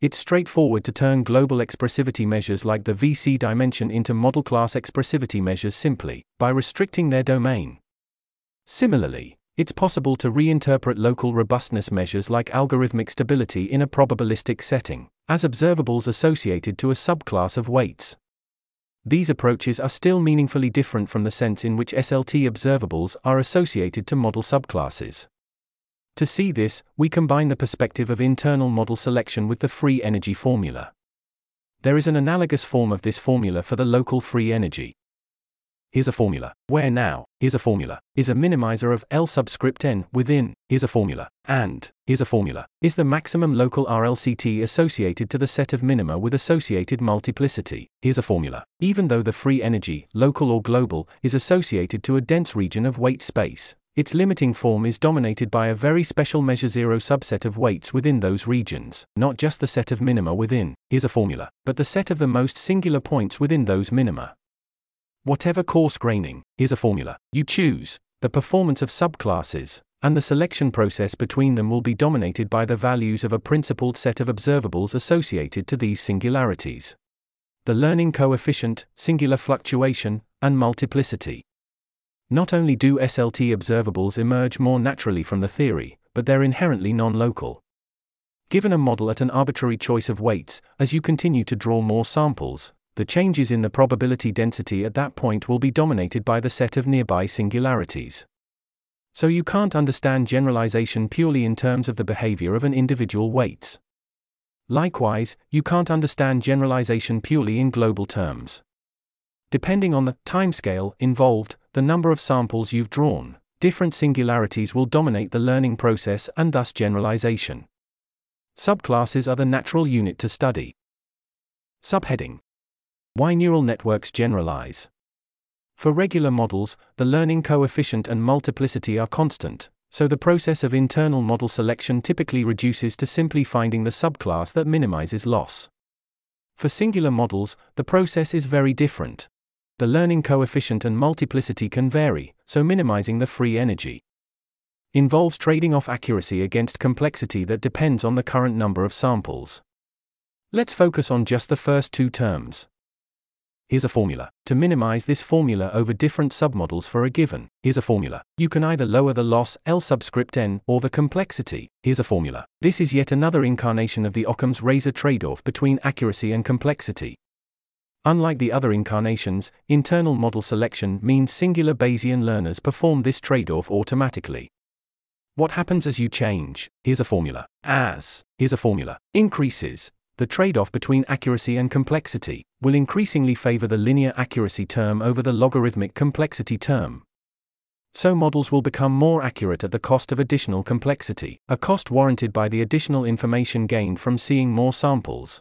It's straightforward to turn global expressivity measures like the VC dimension into model class expressivity measures simply by restricting their domain. Similarly, it's possible to reinterpret local robustness measures like algorithmic stability in a probabilistic setting, as observables associated to a subclass of weights. These approaches are still meaningfully different from the sense in which SLT observables are associated to model subclasses. To see this, we combine the perspective of internal model selection with the free energy formula. There is an analogous form of this formula for the local free energy. Here's a formula. Where now, here's a formula, is a minimizer of L subscript n within, here's a formula, and, here's a formula, is the maximum local RLCT associated to the set of minima with associated multiplicity, here's a formula. Even though the free energy, local or global, is associated to a dense region of weight space, its limiting form is dominated by a very special measure zero subset of weights within those regions, not just the set of minima within, here's a formula, but the set of the most singular points within those minima. Whatever coarse graining, here's a formula, you choose, the performance of subclasses, and the selection process between them will be dominated by the values of a principled set of observables associated to these singularities. The learning coefficient, singular fluctuation, and multiplicity. Not only do SLT observables emerge more naturally from the theory, but they're inherently non local. Given a model at an arbitrary choice of weights, as you continue to draw more samples, the changes in the probability density at that point will be dominated by the set of nearby singularities. So you can't understand generalization purely in terms of the behavior of an individual weights. Likewise, you can't understand generalization purely in global terms. Depending on the timescale involved, the number of samples you've drawn, different singularities will dominate the learning process and thus generalization. Subclasses are the natural unit to study. Subheading why neural networks generalize. For regular models, the learning coefficient and multiplicity are constant, so the process of internal model selection typically reduces to simply finding the subclass that minimizes loss. For singular models, the process is very different. The learning coefficient and multiplicity can vary, so minimizing the free energy involves trading off accuracy against complexity that depends on the current number of samples. Let's focus on just the first two terms. Here's a formula. To minimize this formula over different submodels for a given, here's a formula. You can either lower the loss L subscript n or the complexity. Here's a formula. This is yet another incarnation of the Occam's razor trade-off between accuracy and complexity. Unlike the other incarnations, internal model selection means singular Bayesian learners perform this trade-off automatically. What happens as you change? Here's a formula. As, here's a formula, increases, the trade off between accuracy and complexity will increasingly favor the linear accuracy term over the logarithmic complexity term. So models will become more accurate at the cost of additional complexity, a cost warranted by the additional information gained from seeing more samples.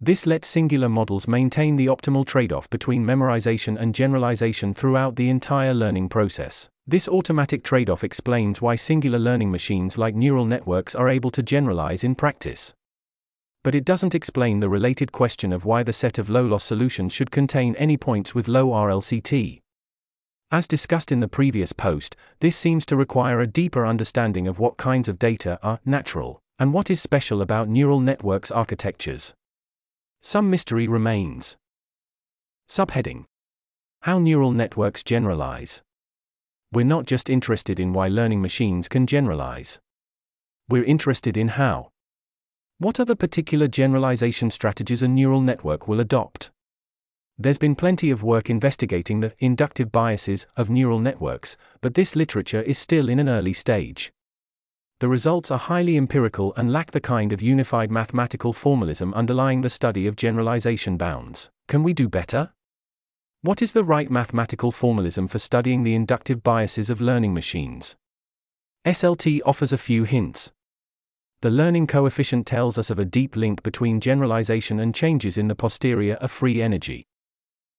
This lets singular models maintain the optimal trade off between memorization and generalization throughout the entire learning process. This automatic trade off explains why singular learning machines like neural networks are able to generalize in practice but it doesn't explain the related question of why the set of low loss solutions should contain any points with low RLCT. As discussed in the previous post, this seems to require a deeper understanding of what kinds of data are natural, and what is special about neural networks architectures. Some mystery remains. Subheading How neural networks generalize. We're not just interested in why learning machines can generalize. We're interested in how. What are the particular generalization strategies a neural network will adopt? There's been plenty of work investigating the inductive biases of neural networks, but this literature is still in an early stage. The results are highly empirical and lack the kind of unified mathematical formalism underlying the study of generalization bounds. Can we do better? What is the right mathematical formalism for studying the inductive biases of learning machines? SLT offers a few hints. The learning coefficient tells us of a deep link between generalization and changes in the posterior of free energy.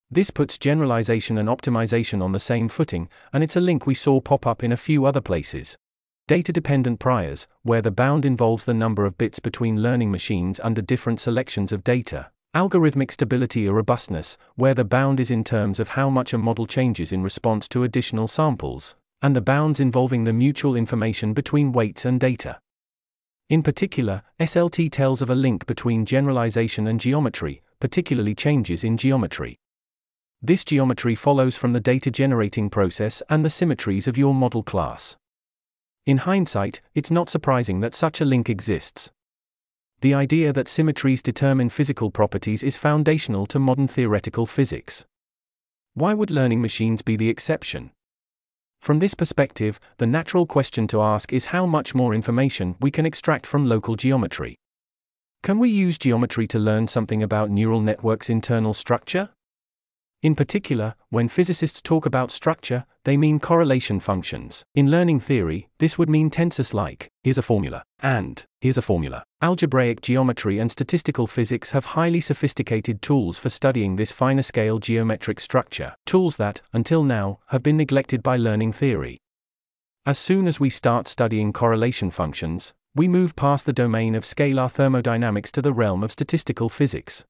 This puts generalization and optimization on the same footing, and it's a link we saw pop up in a few other places. Data dependent priors, where the bound involves the number of bits between learning machines under different selections of data. Algorithmic stability or robustness, where the bound is in terms of how much a model changes in response to additional samples, and the bounds involving the mutual information between weights and data. In particular, SLT tells of a link between generalization and geometry, particularly changes in geometry. This geometry follows from the data generating process and the symmetries of your model class. In hindsight, it's not surprising that such a link exists. The idea that symmetries determine physical properties is foundational to modern theoretical physics. Why would learning machines be the exception? From this perspective, the natural question to ask is how much more information we can extract from local geometry. Can we use geometry to learn something about neural networks' internal structure? In particular, when physicists talk about structure, they mean correlation functions. In learning theory, this would mean tensors like, here's a formula, and, here's a formula. Algebraic geometry and statistical physics have highly sophisticated tools for studying this finer scale geometric structure, tools that, until now, have been neglected by learning theory. As soon as we start studying correlation functions, we move past the domain of scalar thermodynamics to the realm of statistical physics.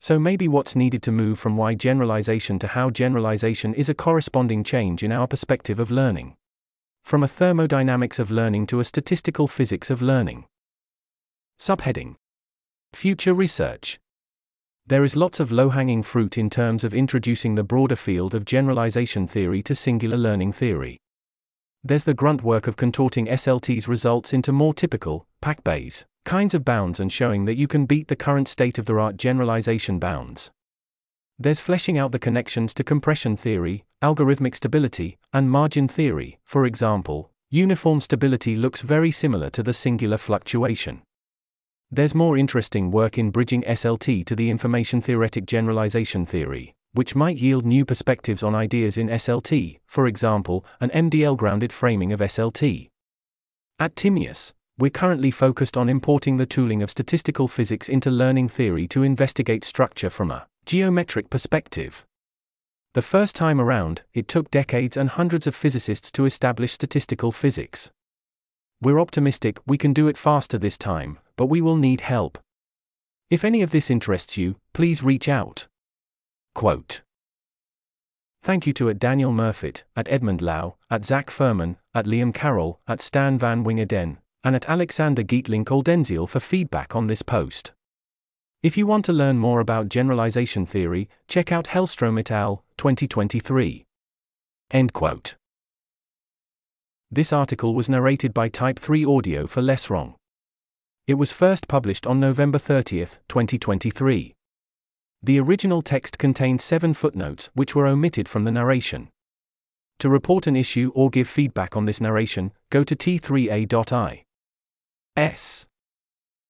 So maybe what's needed to move from why generalization to how generalization is a corresponding change in our perspective of learning. From a thermodynamics of learning to a statistical physics of learning. Subheading Future Research There is lots of low hanging fruit in terms of introducing the broader field of generalization theory to singular learning theory. There's the grunt work of contorting SLT's results into more typical, PAC Bayes, kinds of bounds and showing that you can beat the current state of the art generalization bounds. There's fleshing out the connections to compression theory, algorithmic stability, and margin theory. For example, uniform stability looks very similar to the singular fluctuation. There's more interesting work in bridging SLT to the information theoretic generalization theory, which might yield new perspectives on ideas in SLT, for example, an MDL grounded framing of SLT. At Timaeus, we're currently focused on importing the tooling of statistical physics into learning theory to investigate structure from a geometric perspective. The first time around, it took decades and hundreds of physicists to establish statistical physics. We're optimistic we can do it faster this time, but we will need help. If any of this interests you, please reach out. Quote. Thank you to at Daniel Murfet, at Edmund Lau, at Zach Furman, at Liam Carroll, at Stan van Wingerden, and at Alexander Gietelink Oldenziel for feedback on this post. If you want to learn more about generalization theory, check out Hellstrom et al. 2023. End quote. This article was narrated by Type 3 Audio for Less Wrong. It was first published on November 30, 2023. The original text contains seven footnotes which were omitted from the narration. To report an issue or give feedback on this narration, go to t3a.i. S.